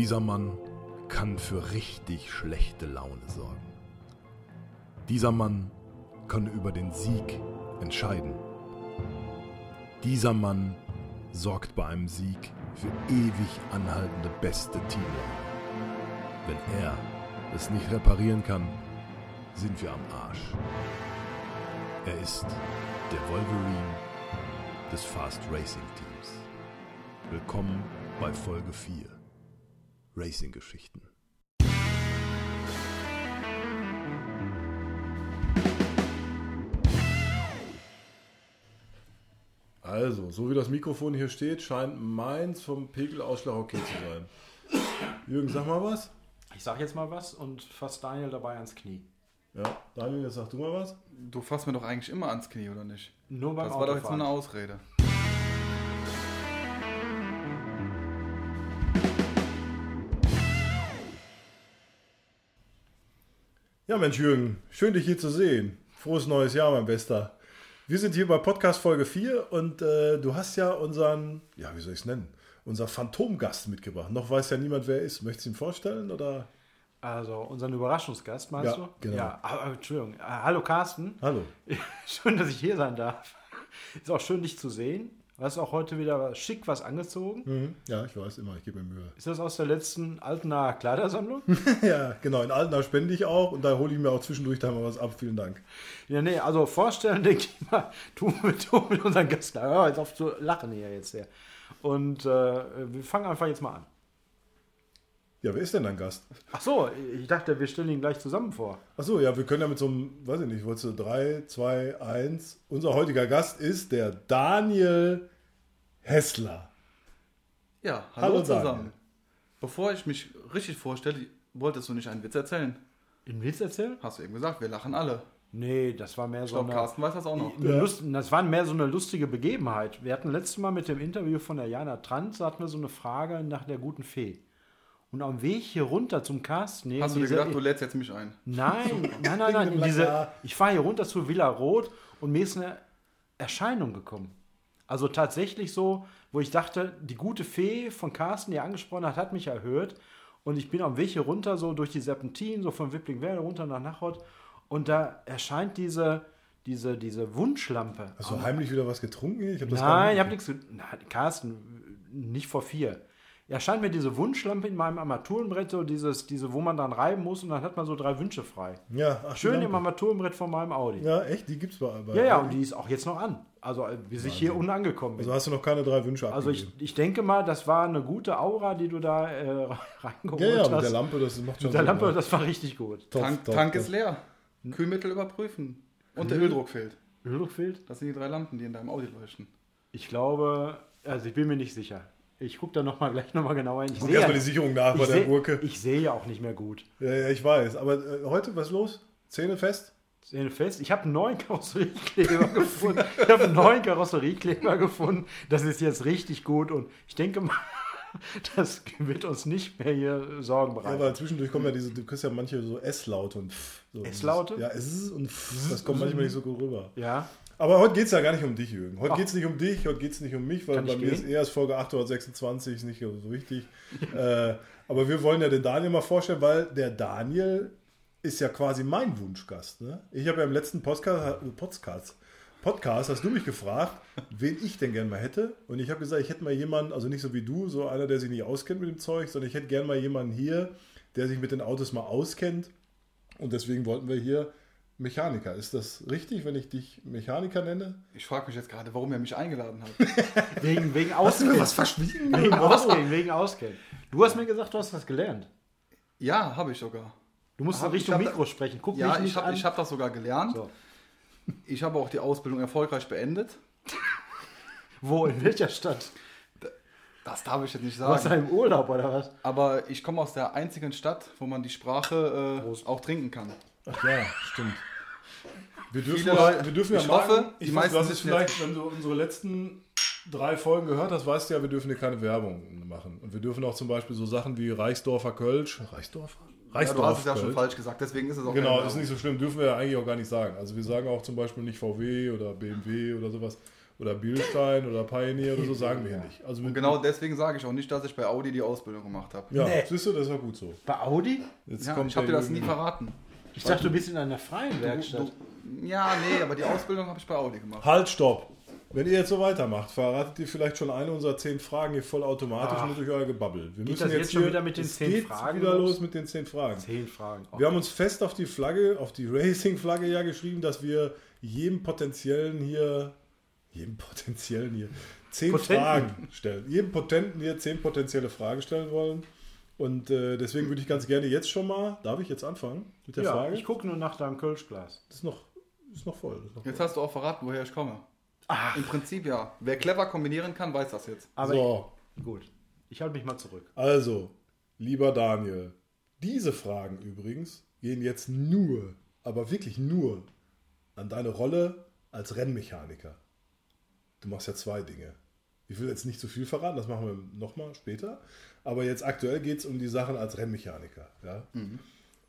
Dieser Mann kann für richtig schlechte Laune sorgen. Dieser Mann kann über den Sieg entscheiden. Dieser Mann sorgt bei einem Sieg für ewig anhaltende beste Teamlaune. Wenn er es nicht reparieren kann, sind wir am Arsch. Er ist der Wolverine des Fast Racing Teams. Willkommen bei Folge 4 Racing Geschichten. Also, so wie das Mikrofon hier steht, scheint meins vom Pegelausschlag okay zu sein. Jürgen, sag mal was. Ich sag jetzt mal was und fass Daniel dabei ans Knie. Ja, Daniel, jetzt sag du mal was. Du fasst mir doch eigentlich immer ans Knie, oder nicht? Nur beim Das war doch jetzt nur Autofahren. eine Ausrede. Ja, Mensch, Jürgen, schön dich hier zu sehen. Frohes neues Jahr, mein Bester. Wir sind hier bei Podcast Folge 4 und äh, du hast ja unseren, ja, wie soll ich es nennen, unser Phantomgast mitgebracht. Noch weiß ja niemand, wer er ist. Möchtest du ihn vorstellen oder? Also unseren Überraschungsgast, meinst Ja, du? genau. Ja, aber, Entschuldigung. Äh, hallo Carsten. Hallo. schön, dass ich hier sein darf. Ist auch schön, dich zu sehen. Du hast auch heute wieder schick was angezogen. Mhm. Ja, ich weiß immer, ich gebe mir Mühe. Ist das aus der letzten Altener Kleidersammlung? ja, genau. In Altena spende ich auch und da hole ich mir auch zwischendurch da mal was ab. Vielen Dank. ja, nee, also vorstellen, denke ich mal, du mit, du mit unserem Gast. Na, hör jetzt auf zu lachen hier jetzt. Ja. Und äh, wir fangen einfach jetzt mal an. Ja, wer ist denn dein Gast? Ach so, ich dachte, wir stellen ihn gleich zusammen vor. Achso, ja, wir können ja mit so einem, weiß ich nicht, wolltest du 3, 2, 1. Unser heutiger Gast ist der Daniel Hessler. Ja, Hallo, hallo, Daniel. zusammen. Bevor ich mich richtig vorstelle, wolltest du nicht einen Witz erzählen? In Witz erzählen? Hast du eben gesagt, wir lachen alle. Nee, das war mehr Ich so glaube, eine, Carsten weiß das auch noch. eine Lust, das war mehr so eine lustige Begebenheit. Wir hatten letztes Mal mit dem Interview von der Jana Trant, da hatten wir so eine Frage nach der guten Fee. Und am Weg hier runter zum Carsten, Hast du dir gedacht, du lädst jetzt mich ein? Nein, nein, nein, nein. In diese, ich fahre hier runter zu Villa Rot und mir ist eine Erscheinung gekommen. Also tatsächlich so, wo ich dachte, die gute Fee von Carsten, die er angesprochen hat, hat mich erhört. Und ich bin am Weg hier runter, so durch die Serpentin, so von Wipplingwerde runter nach Nachod. Und da erscheint diese, diese, diese Wunschlampe. Hast du heimlich wieder was getrunken? Ich hab das Nein, ich habe nichts. ge- Na, Carsten, nicht vor vier. Erscheint mir diese Wunschlampe in meinem Armaturenbrett, so dieses, diese, wo man dann reiben muss und dann hat man so drei Wünsche frei. Ja, ach, Schön im. Armaturenbrett von meinem Audi. Ja, Ja, echt? Die gibt's bei, bei ja, und die ist auch jetzt noch an. Also, äh, bis ich hier unangekommen bin. Also hast du noch keine drei Wünsche Also, ich, abgegeben? ich denke mal, das war eine gute Aura, die du da äh, reingeholt ja, ja, hast. mit der Lampe, das macht schon Mit der Lampe, ja. das war richtig gut. Top, Tank, top, Tank top. ist leer. Kühlmittel überprüfen. Und der Kühl- Öldruck fehlt. Ölruch fehlt? Das sind die drei Lampen, die in deinem Audi leuchten. Ich glaube, also ich bin mir nicht sicher. Ich gucke da noch mal, gleich nochmal genauer hin. Ich Guck sehe erstmal ja, die Sicherung nach bei der Gurke. ich sehe ja auch nicht mehr gut. Ja, ja, ich weiß. Aber äh, heute, was ist los? Zähne fest? Zähne fest. Ich habe einen neuen Karosseriekleber gefunden. Ich habe einen neuen Karosseriekleber gefunden. Das ist jetzt richtig gut und ich denke mal, das wird uns nicht mehr hier Sorgen Ja, bereiten. weil zwischendurch kommen ja diese, du kriegst ja manche so S-Laute und Pff. So S-Laute? Ja, S und Pff, das kommt manchmal nicht so gut rüber. Ja, Aber heute geht es ja gar nicht um dich, Jürgen. Heute geht es nicht um dich, heute geht es nicht um mich, weil Kann bei mir gehen? ist erst Folge 826 ist nicht so wichtig. äh, aber wir wollen ja den Daniel mal vorstellen, weil der Daniel ist ja quasi mein Wunschgast. Ne? Ich habe ja im letzten Podcast, Podcast, Podcast hast du mich gefragt, wen ich denn gern mal hätte. Und ich habe gesagt, ich hätte mal jemanden, also nicht so wie du, so einer, der sich nicht auskennt mit dem Zeug, sondern ich hätte gern mal jemanden hier, der sich mit den Autos mal auskennt. Und deswegen wollten wir hier Mechaniker. Ist das richtig, wenn ich dich Mechaniker nenne? Ich frage mich jetzt gerade, warum er mich eingeladen hat. wegen, wegen Auskennen. verschwiegen? Wegen Auskennen, wegen Auskennen. Du hast mir gesagt, du hast das gelernt. ja, habe ich sogar. Du musst Hab- in Richtung ich hab Mikro sprechen. Guck Ja, mich ich nicht habe an. ich hab das sogar gelernt. So. Ich habe auch die Ausbildung erfolgreich beendet. Wo, in welcher Stadt? Das darf ich jetzt nicht du sagen. im Urlaub oder was? Aber ich komme aus der einzigen Stadt, wo man die Sprache äh, auch trinken kann. Ach ja, stimmt. Wir dürfen, Viele mal, Leute- wir dürfen ja ich mal. hoffe, ich die weiß, du hast meisten es wissen vielleicht, wenn du unsere letzten drei Folgen gehört hast, weißt du ja, wir dürfen hier keine Werbung machen. Und wir dürfen auch zum Beispiel so Sachen wie Reichsdorfer Kölsch. Reichsdorfer? Ja, du hast es ja schon falsch gesagt, deswegen ist es auch Genau, keine ist nicht so schlimm, dürfen wir ja eigentlich auch gar nicht sagen. Also wir sagen auch zum Beispiel nicht VW oder BMW oder sowas. oder Bielstein oder Pioneer oder so, sagen wir Ja. nicht. Also genau deswegen sage ich auch nicht, dass ich bei Audi die Ausbildung gemacht habe. Ja, Nee. siehst du, das ist ja gut so. Bei Audi? Jetzt Ja, kommt ich habe dir das nie verraten. Ich dachte, du bist in einer freien Werkstatt. du, ja, nee, aber die Ausbildung habe ich bei Audi gemacht. Halt, stopp. Wenn ihr jetzt so weitermacht, verratet ihr vielleicht schon eine unserer zehn Fragen hier vollautomatisch Ach. nur durch euer Gebabbel. Wir Geht das jetzt schon wieder mit den es zehn geht Fragen wieder los? mit den zehn Fragen. Zehn Fragen. Oh, Wir haben uns fest auf die Flagge, auf die Racing-Flagge ja geschrieben, dass wir jedem potenziellen hier, jedem potenziellen hier, zehn Potenten. Fragen stellen. Jedem Potenten hier zehn potenzielle Fragen stellen wollen. Und äh, deswegen würde ich ganz gerne jetzt schon mal, darf ich jetzt anfangen mit der ja, Frage? ich gucke nur nach deinem Kölschglas. Das ist noch, ist noch voll. Ist noch voll. Jetzt hast du auch verraten, woher ich komme. Ach. Im Prinzip ja. Wer clever kombinieren kann, weiß das jetzt. Aber so, gut, ich halte mich mal zurück. also, lieber Daniel, diese Fragen übrigens gehen jetzt nur, aber wirklich nur an deine Rolle als Rennmechaniker. Du machst ja zwei Dinge. Ich will jetzt nicht zu viel verraten, das machen wir nochmal später. Aber jetzt aktuell geht es um die Sachen als Rennmechaniker. Ja?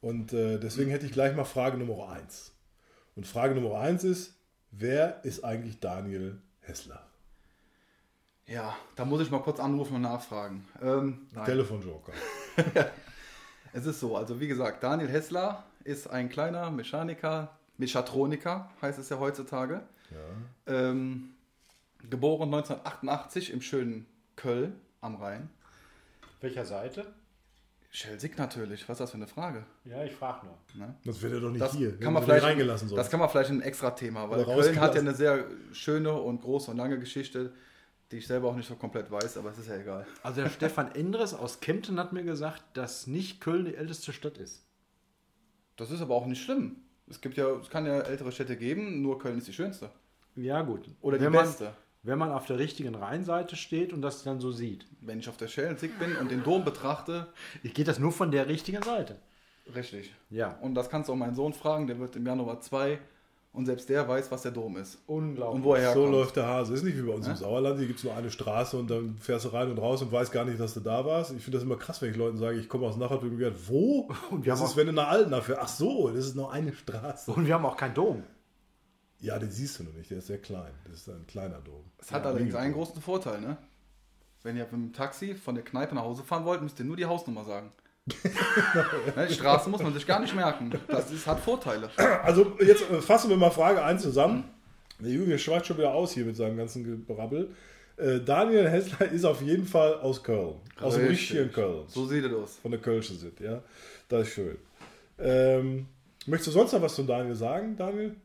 Und äh, deswegen hätte ich gleich mal Frage Nummer eins. Und Frage Nummer eins ist, wer ist eigentlich Daniel Hessler? Ja, da muss ich mal kurz anrufen und nachfragen. Ähm. Telefonjoker. Es ist so, also wie gesagt, Daniel Hessler ist ein kleiner Mechaniker, Mechatroniker heißt es ja heutzutage. Ähm, geboren 1988 im schönen Köln am Rhein. Welcher Seite? Schelsig natürlich, was ist das für eine Frage? Ja, ich frage nur. Ne? Das wird er doch nicht Das, hier. kann man vielleicht, reingelassen das sonst. kann man vielleicht ein extra Thema, weil Köln hat ja eine sehr schöne und große und lange Geschichte, die ich selber auch nicht so komplett weiß, aber es ist ja egal. Also der Stefan Endres aus Kempten hat mir gesagt, dass nicht Köln die älteste Stadt ist. Das ist aber auch nicht schlimm. Es gibt ja, es kann ja ältere Städte geben, nur Köln ist die schönste. Ja, gut. Oder die wenn man, beste. Wenn man auf der richtigen Rheinseite steht und das dann so sieht. Wenn ich auf der Schellensig bin und den Dom betrachte, Ich geht das nur von der richtigen Seite. richtig. Ja. Und das kannst du auch meinen Sohn fragen, der wird im Januar 2 und selbst der weiß, was der Dom ist. Unglaublich. Und wo er So herkommt. läuft der Hase. Ist nicht wie bei uns im Sauerland. Hier gibt es nur eine Straße und dann fährst du rein und raus und weißt gar nicht, dass du da warst. Ich finde das immer krass, wenn ich Leuten sage, ich komme aus Nachbarn und mir wo? Und wir das haben ist, auch- wenn du nach Altena fährst. Ach so, das ist nur eine Straße. Und wir haben auch keinen Dom. Ja, den siehst du noch nicht. Der ist sehr klein. Das ist ein kleiner Dom. Es hat Ja, allerdings einen großen Vorteil, ne? Wenn ihr mit dem Taxi von der Kneipe nach Hause fahren wollt, müsst ihr nur die Hausnummer sagen. Ne, die Straße muss man sich gar nicht merken. Das ist, hat Vorteile. Also jetzt äh, fassen wir mal Frage 1 zusammen. Der Jürgen schweift schon wieder aus hier mit seinem ganzen Gebrabbel. Äh, Daniel Hessler ist auf jeden Fall aus Köln. Aus dem Richtig. richtigen Köln. So sieht es aus. von der Kölsche sind, ja. Das ist schön. Ähm, möchtest du sonst noch was zu Daniel sagen, Daniel?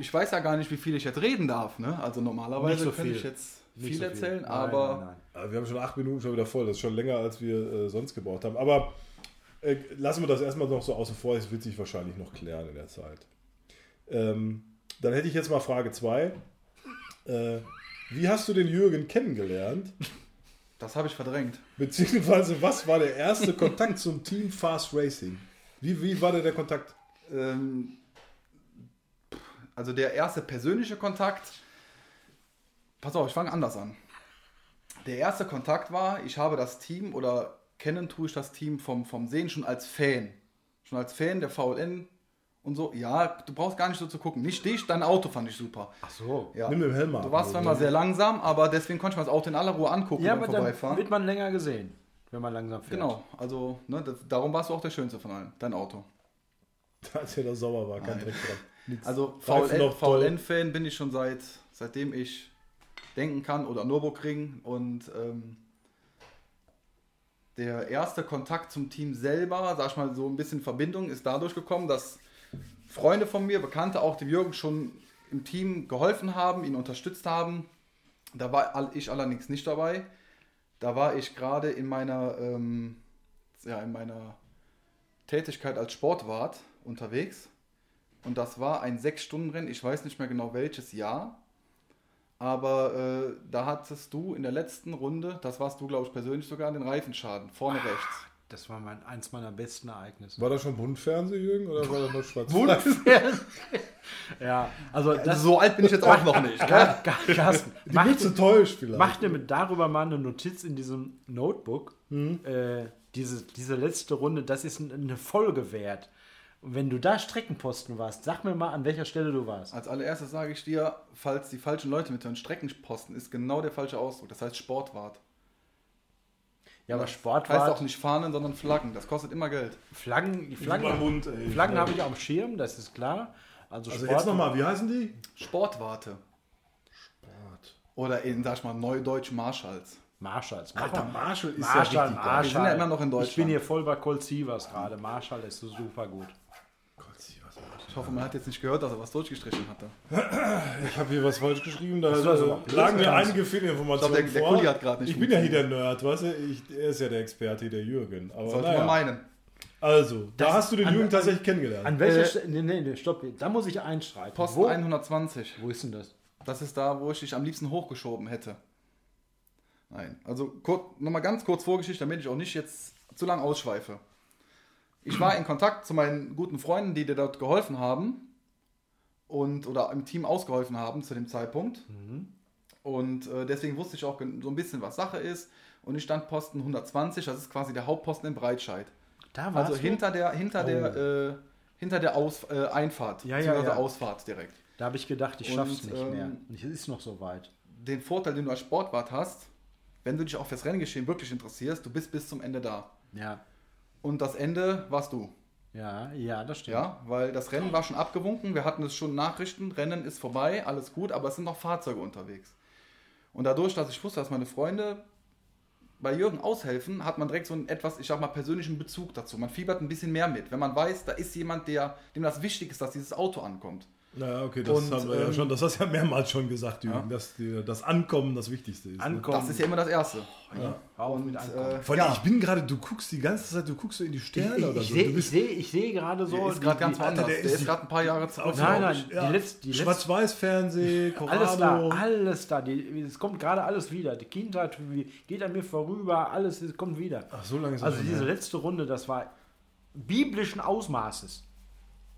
Ich weiß ja gar nicht, wie viel ich jetzt reden darf. Ne? Also normalerweise so könnte ich jetzt Nicht viel so erzählen, Nein, aber nein, nein. Also wir haben schon acht Minuten schon wieder voll. Das ist schon länger, als wir äh, sonst gebraucht haben. Aber äh, lassen wir das erstmal noch so außen vor. Das wird sich wahrscheinlich noch klären in der Zeit. Ähm, dann hätte ich jetzt mal Frage 2. Äh, wie hast du den Jürgen kennengelernt? das habe ich verdrängt. Beziehungsweise, was war der erste Kontakt zum Team Fast Racing? Wie, wie war der, der Kontakt? Ähm, also der erste persönliche Kontakt. Pass auf, ich fange anders an. Der erste Kontakt war, ich habe das Team oder kennen tue ich das Team vom, vom Sehen schon als Fan. Schon als Fan der VLN und so. Ja, du brauchst gar nicht so zu gucken. Nicht dich, dein Auto fand ich super. Ach so. Ja. Nimm den Helm mal Du ab, warst zwar immer sehr langsam, aber deswegen konnte ich mir das Auto in aller Ruhe angucken Ja, aber dann Vorbeifahren. wird man länger gesehen, wenn man langsam fährt. Genau, also ne, das, darum warst du auch der Schönste von allen, dein Auto. Als er da sauer war, kein Nein. Dreck dran. Nix. Also. VLN-Fan bin ich schon seit seitdem ich denken kann oder Nürburgring und ähm, der erste Kontakt zum Team selber, sag ich mal so ein bisschen Verbindung, ist dadurch gekommen, dass Freunde von mir, Bekannte auch dem Jürgen schon im Team geholfen haben, ihn unterstützt haben. Da war ich allerdings nicht dabei. Da war ich gerade in meiner, ähm, ja, in meiner Tätigkeit als Sportwart unterwegs. Und das war ein Sechs-Stunden-Rennen. Ich weiß nicht mehr genau welches Jahr. Aber äh, da hattest du in der letzten Runde, das warst du, glaube ich, persönlich sogar, den Reifenschaden. Vorne rechts. Das war mein, eins meiner besten Ereignisse. War das schon Buntfernseh, Jürgen, oder war das noch schwarz? ja, also das Also so alt bin ich jetzt auch noch nicht. Gar, gar, Carsten, Die mach, Mütze täuscht vielleicht. mach dir mit darüber mal eine Notiz in diesem Notebook. Mhm. Äh, diese, diese letzte Runde, das ist ein- eine Folge wert. Wenn du da Streckenposten warst, sag mir mal, an welcher Stelle du warst. Als allererstes sage ich dir, falls die falschen Leute mithören, Streckenposten ist genau der falsche Ausdruck. Das heißt Sportwart. Ja, aber Das Sportwart, heißt auch nicht Fahnen, sondern Flaggen. Das kostet immer Geld. Flaggen, die Flaggen, Flaggen, Mund, ey. Flaggen habe ich auf dem Schirm, das ist klar. Also, Also Sport- jetzt nochmal, wie heißen die? Sportwarte. Oder in, sag ich mal, Neudeutsch Marschalls. Marshalls. Alter. Marshall ist Marshall, ja richtig. Marshall. Wir sind ja immer noch in Ich bin Deutschland. hier voll bei Colt Sievers gerade. Marshall ist so super gut. Gott, sie, was war das? Ich hoffe, man hat jetzt nicht gehört, dass er was durchgestrichen hatte. Ich habe hier was falsch geschrieben, da also blöd lagen mir einige Fehlinformationen Ich glaub, der- der vor. Kuli hat nicht ich bin ja hier der. Nerd, weißt du? Ich, er ist ja der Experte, der Jürgen. Aber Sollte naja. man meinen. Also, da Das- hast du den an- Jürgen an- tatsächlich kennengelernt. An welcher Äh, Stelle? Nee, nee, nee, stopp. Da muss ich einschreiten. Posten Wo, 120. wo ist denn das? Das ist da, wo ich dich am liebsten hochgeschoben hätte. Nein, also nochmal ganz kurz Vorgeschichte, damit ich auch nicht jetzt zu lang ausschweife. Ich war in Kontakt zu meinen guten Freunden, die dir dort geholfen haben und oder im Team ausgeholfen haben zu dem Zeitpunkt. Und äh, deswegen wusste ich auch so ein bisschen, was Sache ist. Und ich stand Posten 120, das ist quasi der Hauptposten in Breitscheid. Da warst Also du? hinter der, hinter der, äh, hinter der Aus, äh, Einfahrt, Ja, ja, ja. Ausfahrt direkt. Da habe ich gedacht, ich Und, schaff's nicht ähm, mehr. Und es ist noch so weit. den Vorteil, den du als Sportwart hast, wenn du dich auch fürs Renngeschehen wirklich interessierst, du bist bis zum Ende da. Ja. Und das Ende warst du. Ja, ja, das stimmt. Ja, weil das Rennen war schon abgewunken, wir hatten es schon Nachrichten, Rennen ist vorbei, alles gut, aber es sind noch Fahrzeuge unterwegs. Und dadurch, dass ich wusste, dass meine Freunde bei Jürgen aushelfen, hat man direkt so einen etwas, ich sag mal, persönlichen Bezug dazu. Man fiebert ein bisschen mehr mit, wenn man weiß, da ist jemand, der, dem das wichtig ist, dass dieses Auto ankommt. Na, okay, das Und, haben wir ja ähm, schon, das hast du ja mehrmals schon gesagt, Jürgen, Ja. dass die, das Ankommen das Wichtigste ist. Ne? Ankommen. Das ist ja immer das Erste. Ja. Auf Und, Ankommen. äh, Vor allem, ja. ich bin gerade, du guckst die ganze Zeit, du guckst so in die Sterne ich, oder ich so. sehe du ich bist seh, ich seh gerade so. Der ist die- gerade ganz woanders. der Der ist gerade ein paar Jahre zurück. Nein, nein, Ja. die letzte- Schwarz-Weiß-Fernsehen, Alles da, alles da. Die, es kommt gerade alles wieder. Die Kindheit geht an mir vorüber, alles es kommt wieder. Ach, so lange ist das Also diese letzte Runde, das war biblischen Ausmaßes.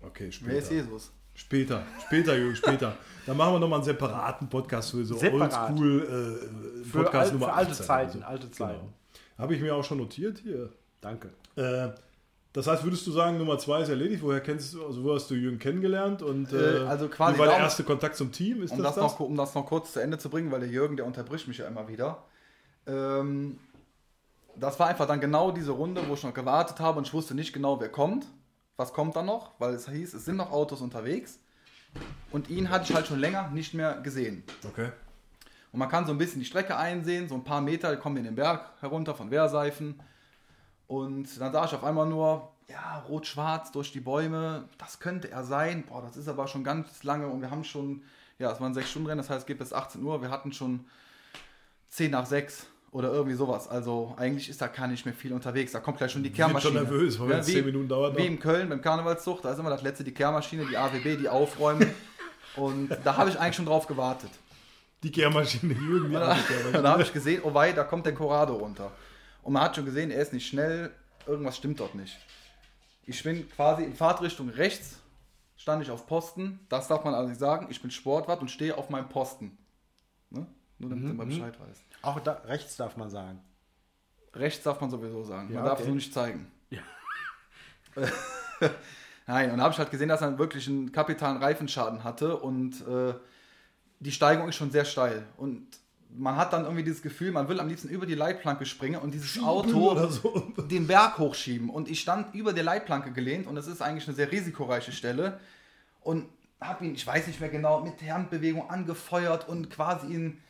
Okay, Wer ist später. Jesus? Später, später, Jürgen, später. Dann machen wir nochmal einen separaten Podcast für so Separat. Oldschool äh, Für, Podcast al, Nummer für alte 18 Zeiten, oder so. alte Zeiten. Genau. Habe ich mir auch schon notiert hier. Danke. Äh, das heißt, würdest du sagen, Nummer zwei ist erledigt? Woher kennst du, also wo hast du Jürgen kennengelernt? Und äh, Äh, also quasi wie war der darum- erste Kontakt zum Team? Ist Um das das, das? noch, um das noch kurz zu Ende zu bringen, weil der Jürgen, der unterbricht mich ja immer wieder. Ähm, das war einfach dann genau diese Runde, wo ich noch gewartet habe und ich wusste nicht genau, wer kommt. Was kommt dann noch? Weil es hieß, es sind noch Autos unterwegs. Und ihn hatte ich halt schon länger nicht mehr gesehen. Okay. Und man kann so ein bisschen die Strecke einsehen, so ein paar Meter, kommen wir in den Berg herunter von Wehrseifen. Und dann sah ich auf einmal nur, ja, rot-schwarz durch die Bäume, das könnte er sein. Boah, das ist aber schon ganz lange und wir haben schon, ja, es waren sechs Stunden Rennen, das heißt, es geht bis 18 Uhr, wir hatten schon 10 nach 6 oder irgendwie sowas. Also eigentlich ist da gar nicht mehr viel unterwegs. Da kommt gleich schon die Kehrmaschine. schon nervös, weil Ja, wie- 10 Minuten dauert. Wie noch. in Köln beim Karnevalszug, da ist immer das letzte die Kehrmaschine, die AWB, die aufräumen. und da habe ich eigentlich schon drauf gewartet. Die Kehrmaschine, die alte da, Kehrmaschine. da habe ich gesehen, oh wei, da kommt der Corrado runter. Und man hat schon gesehen, er ist nicht schnell, irgendwas stimmt dort nicht. Ich bin quasi in Fahrtrichtung rechts, stand ich auf Posten, das darf man also nicht sagen, ich bin Sportwart und stehe auf meinem Posten. Ne? Nur damit du mal Bescheid weißt. Auch da, rechts darf man sagen. Rechts darf man sowieso sagen, Ja, man darf okay. es nur nicht zeigen. Ja. Nein, und da habe ich halt gesehen, dass er wirklich einen kapitalen Reifenschaden hatte und äh, die Steigung ist schon sehr steil. Und man hat dann irgendwie dieses Gefühl, man will am liebsten über die Leitplanke springen und dieses Auto oder so. den Berg hochschieben. Und ich stand über der Leitplanke gelehnt und es ist eigentlich eine sehr risikoreiche Stelle. Und habe ihn, ich weiß nicht mehr genau, mit der Handbewegung angefeuert und quasi ihn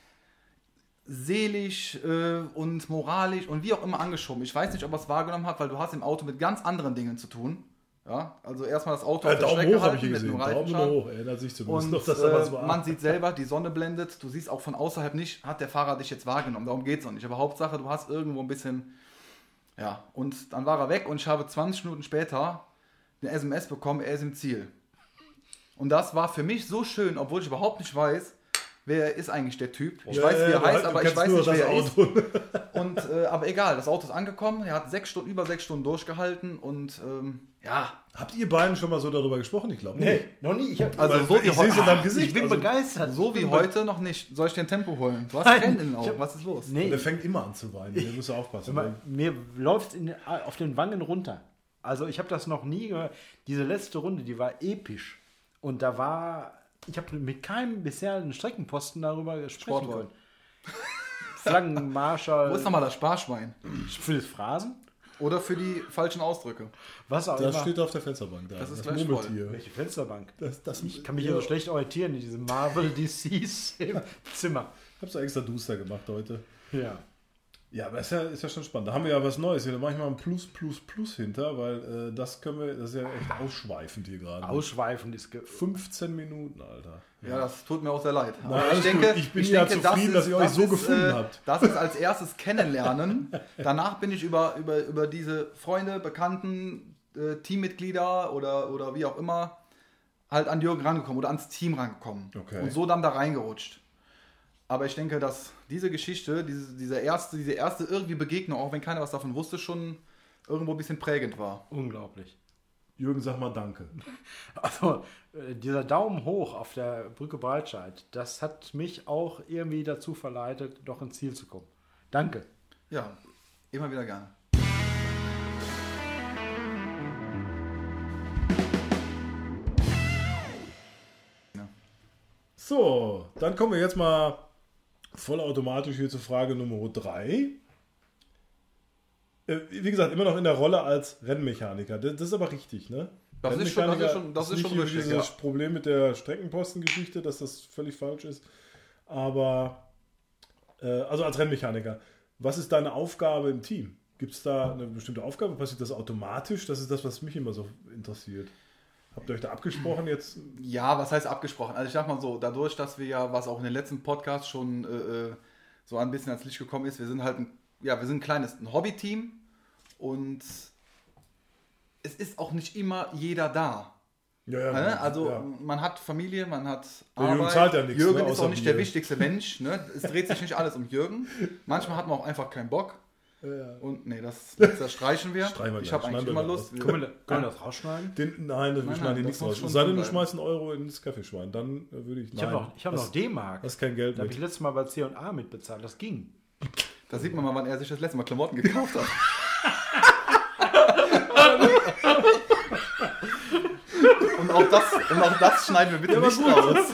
seelisch äh, und moralisch und wie auch immer angeschoben. Ich weiß nicht, ob er es wahrgenommen hat, weil du hast im Auto mit ganz anderen Dingen zu tun. Ja, also erstmal das Auto Äh, auf der Daumen Strecke hoch habe ich mit gesehen. Daumen hoch. Erinnert sich zumindest Und noch, dass äh, war. man sieht selber, die Sonne blendet, du siehst auch von außerhalb nicht, hat der Fahrer dich jetzt wahrgenommen. Darum geht es noch nicht. Aber Hauptsache, du hast irgendwo ein bisschen. Ja, und dann war er weg und ich habe 20 Minuten später eine SMS bekommen, er ist im Ziel. Und das war für mich so schön, obwohl ich überhaupt nicht weiß, wer ist eigentlich der Typ. Ich Ja, weiß, wie er heißt, halt- aber ich weiß nur nicht, das wer er ist. Auto. Und, äh, aber egal, das Auto ist angekommen, er hat sechs Stunden, über sechs Stunden durchgehalten und ähm, ja, Habt ihr beiden schon mal so darüber gesprochen? Ich glaube Nee, noch nie. Ich, hab, Also so wie ich sehe es in heute- deinem Gesicht. ich bin also, begeistert. so wie heute noch nicht. Soll ich dir ein Tempo holen? Du hast Tränen in den Augen, was ist los? Nee, Der fängt immer an zu weinen. Der muss aufpassen. Mal, mir läuft in, auf den Wangen runter. Also ich habe das noch nie gehört. Diese letzte Runde, die war episch. Und da war, ich habe mit keinem bisher einen Streckenposten darüber Sportwahl. können. Flaggenmarschall. Wo ist nochmal das Sparschwein? Für das Phrasen? Oder für die falschen Ausdrücke? Was auch Das immer. steht auf der Fensterbank da. Das ist gleich voll. Murmeltier. Welche Fensterbank? Das, das, Ich kann mich ja so schlecht orientieren in diesem Marvel DCs im Zimmer. Ich hab's extra duster gemacht heute. Ja. Ja, aber ist ja, ist ja schon spannend. Da haben wir ja was Neues hier. Da mache ich mal ein Plus, Plus, Plus hinter, weil äh, das können wir, das ist ja echt ausschweifend hier gerade. Ausschweifend ist. ge- 15 Minuten, Alter. Ja, das tut mir auch sehr leid. Na, alles gut. Ich bin ja zufrieden, dass ihr euch so gefunden habt. Das ist als erstes Kennenlernen. Danach bin ich über, über, über diese Freunde, Bekannten, äh, Teammitglieder oder, oder wie auch immer halt an Jürgen rangekommen oder ans Team rangekommen. Okay. Und so dann da reingerutscht. Aber ich denke, dass diese Geschichte, diese, diese, erste, diese erste irgendwie Begegnung, auch wenn keiner was davon wusste, schon irgendwo ein bisschen prägend war. Unglaublich. Jürgen, sag mal Danke. Also, äh, dieser Daumen hoch auf der Brücke Breitscheid, das hat mich auch irgendwie dazu verleitet, doch ins Ziel zu kommen. Danke. Ja, immer wieder gerne. So, dann kommen wir jetzt mal vollautomatisch hier zur Frage Nummer 3. Wie gesagt, immer noch in der Rolle als Rennmechaniker. Das, ist aber richtig, ne? Das ist schon- das ist schon- das ist nicht schon richtig, Dieses ja. Problem mit der Streckenpostengeschichte, dass das völlig falsch ist. Aber, äh, also als Rennmechaniker, was ist deine Aufgabe im Team? Gibt es da eine bestimmte Aufgabe? Passiert das automatisch? Das ist das, was mich immer so interessiert. Habt ihr euch da abgesprochen jetzt? Ja, was heißt abgesprochen? Also ich sag mal so, dadurch, dass wir ja, was auch in den letzten Podcasts schon äh, äh, so ein bisschen ans Licht gekommen ist, wir sind halt ein, ja, wir sind ein kleines ein Hobbyteam und es ist auch nicht immer jeder da. Ja, ja, Ne? Also ja. man hat Familie, man hat Der Jürgen zahlt ja nichts, Jürgen ne, ist auch nicht der Bier. wichtigste Mensch. Ne? Es dreht sich nicht alles um Jürgen. Manchmal hat man auch einfach keinen Bock. Und nee, das, das streichen wir. Streichen wir ich habe eigentlich immer. Lust. Können wir, können wir das rausschneiden? Den, nein, wir Nein, schneiden den das nichts raus. sei denn, du schmeißt einen Euro ins Kaffeeschwein, dann äh, würde ich. Ich habe nein, noch, ich hab das- noch D-Mark. Das ist kein Geld Da habe ich letztes Mal bei C&A mitbezahlt. Das ging. Da sieht man mal, wann er sich das letzte Mal Klamotten gekauft hat. und, auch das, und auch das schneiden wir bitte nicht raus.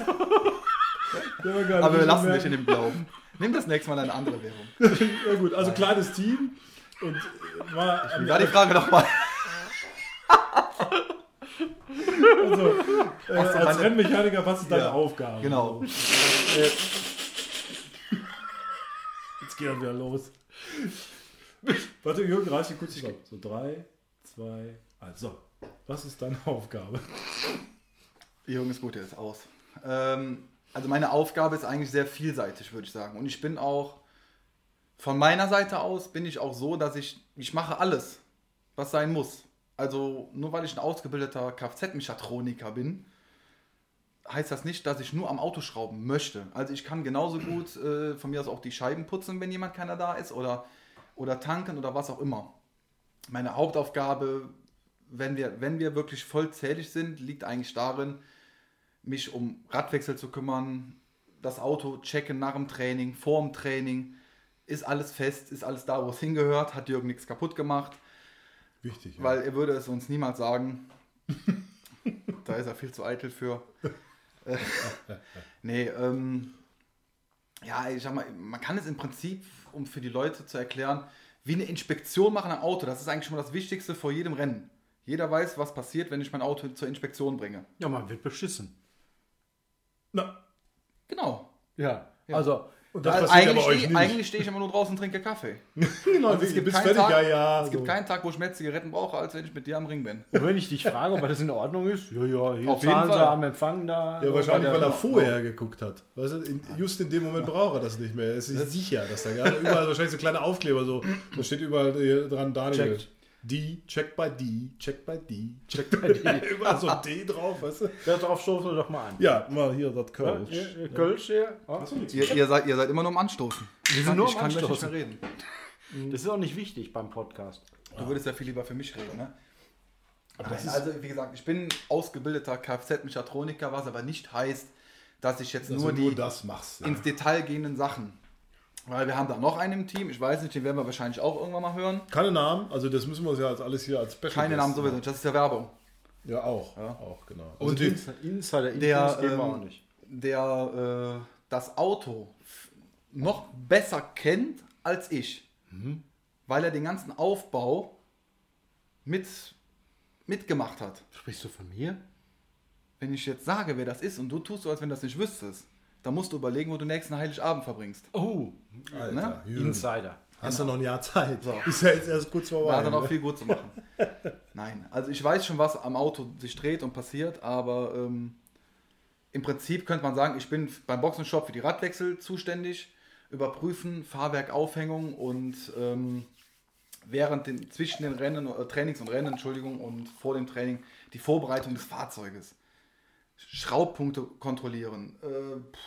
Geil. Aber wir lassen dich in dem Glauben. Nimm das nächste Mal eine andere Währung. Ja gut, also kleines Team. Und äh, war, Wie war die Frage nochmal? also, äh, als meine- Rennmechaniker, was ist deine Ja, Aufgabe? Genau. Äh, Jetzt geht er wieder los. Warte, Jürgen, reiß dich kurz zusammen. So, drei, zwei, eins. So, was ist deine Aufgabe? Jürgen ist gut, der ist aus. Ähm, also meine Aufgabe ist eigentlich sehr vielseitig, würde ich sagen. Und ich bin auch, von meiner Seite aus, bin ich auch so, dass ich, ich mache alles, was sein muss. Also nur weil ich ein ausgebildeter Kfz-Mechatroniker bin, heißt das nicht, dass ich nur am Auto schrauben möchte. Also ich kann genauso gut äh, von mir aus auch die Scheiben putzen, wenn jemand keiner da ist, oder, oder tanken oder was auch immer. Meine Hauptaufgabe, wenn wir, wenn wir wirklich vollzählig sind, liegt eigentlich darin, mich um Radwechsel zu kümmern, das Auto checken nach dem Training, vor dem Training. Ist alles fest, ist alles da, wo es hingehört, hat Jürgen nichts kaputt gemacht, Wichtig. ja. weil er würde es uns niemals sagen. da ist er viel zu eitel für. Nee, ähm, ja, ich sag mal, man kann es im Prinzip, um für die Leute zu erklären, wie eine Inspektion machen am Auto. Das ist eigentlich schon mal das Wichtigste vor jedem Rennen. Jeder weiß, was passiert, wenn ich mein Auto zur Inspektion bringe. Ja, man wird beschissen. Na, Genau. Ja. Also, und das Also eigentlich euch stehe nicht. eigentlich stehe ich immer nur draußen und trinke Kaffee. genau, Also es du gibt bist keinen fertig, Tag, ja, ja. es gibt so. keinen Tag, wo ich mehr Zigaretten brauche, als wenn ich mit dir am Ring bin. und wenn ich dich frage, ob das in Ordnung ist, ja, ja, hier Auf jeden zahlen sie am Empfang da. Ja, wahrscheinlich, weil der- er vorher geguckt hat. Weißt du, in, just in dem Moment braucht er das nicht mehr. Es ist sicher, dass da gerade überall wahrscheinlich so kleine Aufkleber so. Da steht überall hier dran Daniel. Checkt. D, check by D, check by D, check by D. überall so D drauf, weißt du? Ja, darauf stoßen wir doch mal an. Ja, mal hier das Ja, Kölsch. ihr- ihr Kölsch hier. Ja. Ihr, ihr, seid, ihr seid immer nur am Anstoßen. Wir Ich sind nur ich am kann gleich nicht Anstoßen. mehr reden. Das ist auch nicht wichtig beim Podcast. Du würdest ja viel lieber für mich reden, ne? Nein, ist, also, wie gesagt, ich bin ausgebildeter Kfz-Mechatroniker, was aber nicht heißt, dass ich jetzt dass nur du die nur das machst. Ja. ins Detail gehenden Sachen Weil wir haben da noch einen im Team, ich weiß nicht, den werden wir wahrscheinlich auch irgendwann mal hören. Keine Namen, also das müssen wir uns ja als alles hier als Special Keine Namen sowieso, das ist ja Werbung. Ja, auch. Ja. Auch, genau. Also Und die, Ins- Insider Der, geben wir ähm, auch nicht. der äh, das Auto noch besser kennt als ich. Weil er den ganzen Aufbau mit, mitgemacht hat. Sprichst du von mir? Wenn ich jetzt sage, wer das ist und du tust so, als wenn du das nicht wüsstest, dann musst du überlegen, wo du nächsten Heiligabend verbringst. Oh, Alter, ne? Insider. hast du noch ein Jahr Zeit. Ist ja jetzt erst kurz vorbei. Da hat er noch ne? viel gut zu machen. Nein, also ich weiß schon, was am Auto sich dreht und passiert, aber ähm, im Prinzip könnte man sagen, ich bin beim Boxenshop für die Radwechsel zuständig, überprüfen Fahrwerk, Aufhängung und ähm, während den, zwischen den Rennen, äh, Trainings und Rennen, Entschuldigung, und vor dem Training die Vorbereitung des Fahrzeuges. Schraubpunkte kontrollieren. Äh,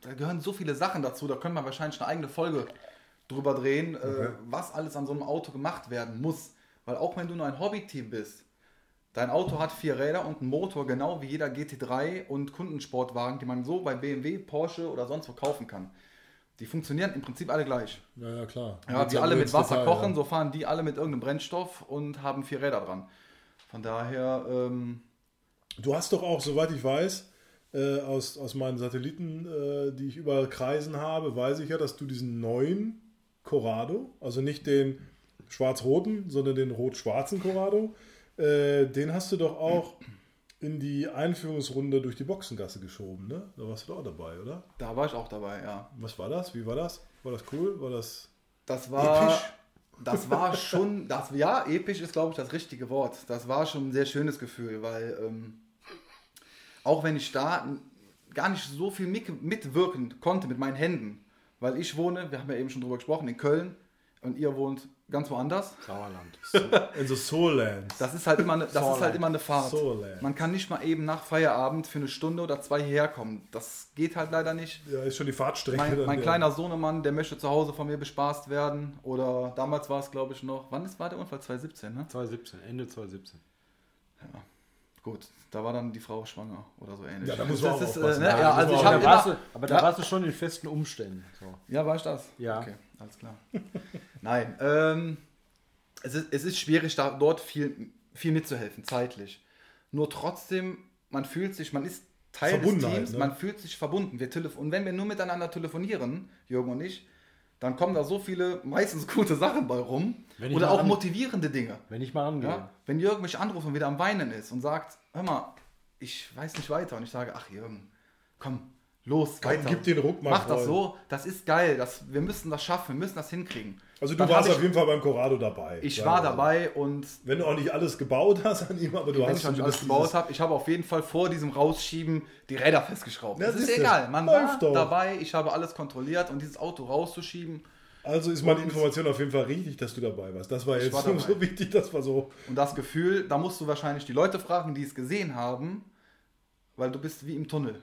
da gehören so viele Sachen dazu, da können wir wahrscheinlich eine eigene Folge drüber drehen, äh, was alles an so einem Auto gemacht werden muss. Weil auch wenn du nur ein Hobbyteam bist, dein Auto hat vier Räder und einen Motor, genau wie jeder GT3 und Kundensportwagen, die man so bei BMW, Porsche oder sonst wo kaufen kann. Die funktionieren im Prinzip alle gleich. Ja, ja, klar. Ja, die alle mit Wasser Detail, kochen, ja. so fahren die alle mit irgendeinem Brennstoff und haben vier Räder dran. Von daher, ähm, Du hast doch auch, soweit ich weiß, äh, aus, aus meinen Satelliten, äh, die ich überall kreisen habe, weiß ich ja, dass du diesen neuen Corrado, also nicht den schwarz-roten, sondern den rot-schwarzen Corrado, äh, den hast du doch auch in die Einführungsrunde durch die Boxengasse geschoben, ne? Da warst du doch auch dabei, oder? da war ich auch dabei, ja. Was war das? Wie war das? War das cool? War das Das war, Episch? das war schon, das, ja, episch ist, glaube ich, das richtige Wort. Das war schon ein sehr schönes Gefühl, weil ähm, auch wenn ich da gar nicht so viel mit, mitwirken konnte mit meinen Händen, weil ich wohne, wir haben ja eben schon drüber gesprochen, in Köln und ihr wohnt ganz woanders. Sauerland. in the Soullands? Das ist halt immer eine, das ist Soulland. halt immer eine Fahrt. Soulland. Man kann nicht mal eben nach Feierabend für eine Stunde oder zwei hierher kommen. Das geht halt leider nicht. Ja, ist schon die Fahrtstrecke. Mein, mein ja. kleiner Sohnemann, der möchte zu Hause von mir bespaßt werden. Oder damals war es, glaube ich, noch. Wann ist, war der Unfall? 2017, ne? 2017, Ende 2017. Gut, da war dann die Frau schwanger oder so ähnlich. Ja, da muss man auch ist, äh, aufpassen. ne? Ja, ja, also ich aber, da warst du, aber da Ja. warst du schon in festen Umständen. So. Ja, war ich das? Ja. Okay, alles klar. Nein, ähm, es, ist, es ist schwierig, da dort viel, viel mitzuhelfen, zeitlich. Nur trotzdem, man fühlt sich, man ist Teil des Teams, ne? man fühlt sich verbunden. Wir telefon und wenn wir nur miteinander telefonieren, Jürgen und ich, dann kommen da so viele meistens gute Sachen bei rum. Oder auch an- motivierende Dinge. Wenn ich mal rangehe. Ja? Wenn Jürgen mich anruft und wieder am Weinen ist und sagt, hör mal, ich weiß nicht weiter. Und ich sage, ach Jürgen, komm, los, Komm, gib den Ruck mal Mach das voll. so, das ist geil, das, wir müssen das schaffen, wir müssen das hinkriegen. Also du Dann warst hab auf jeden Fall beim Corrado dabei. Ich war wir so. dabei und Wenn du auch nicht alles gebaut hast an ihm, aber du wenn hast ich noch nicht alles gebaut habe, ich habe auf jeden Fall vor diesem Rausschieben die Räder festgeschraubt. Ja, das ist egal, man läuft war doch. dabei, ich habe alles kontrolliert und dieses Auto rauszuschieben Also ist meine Information auf jeden Fall richtig, dass du dabei warst. Das war Ich jetzt war dabei. so wichtig, das war so. und das Gefühl, da musst du wahrscheinlich die Leute fragen, die es gesehen haben, weil du bist wie im Tunnel.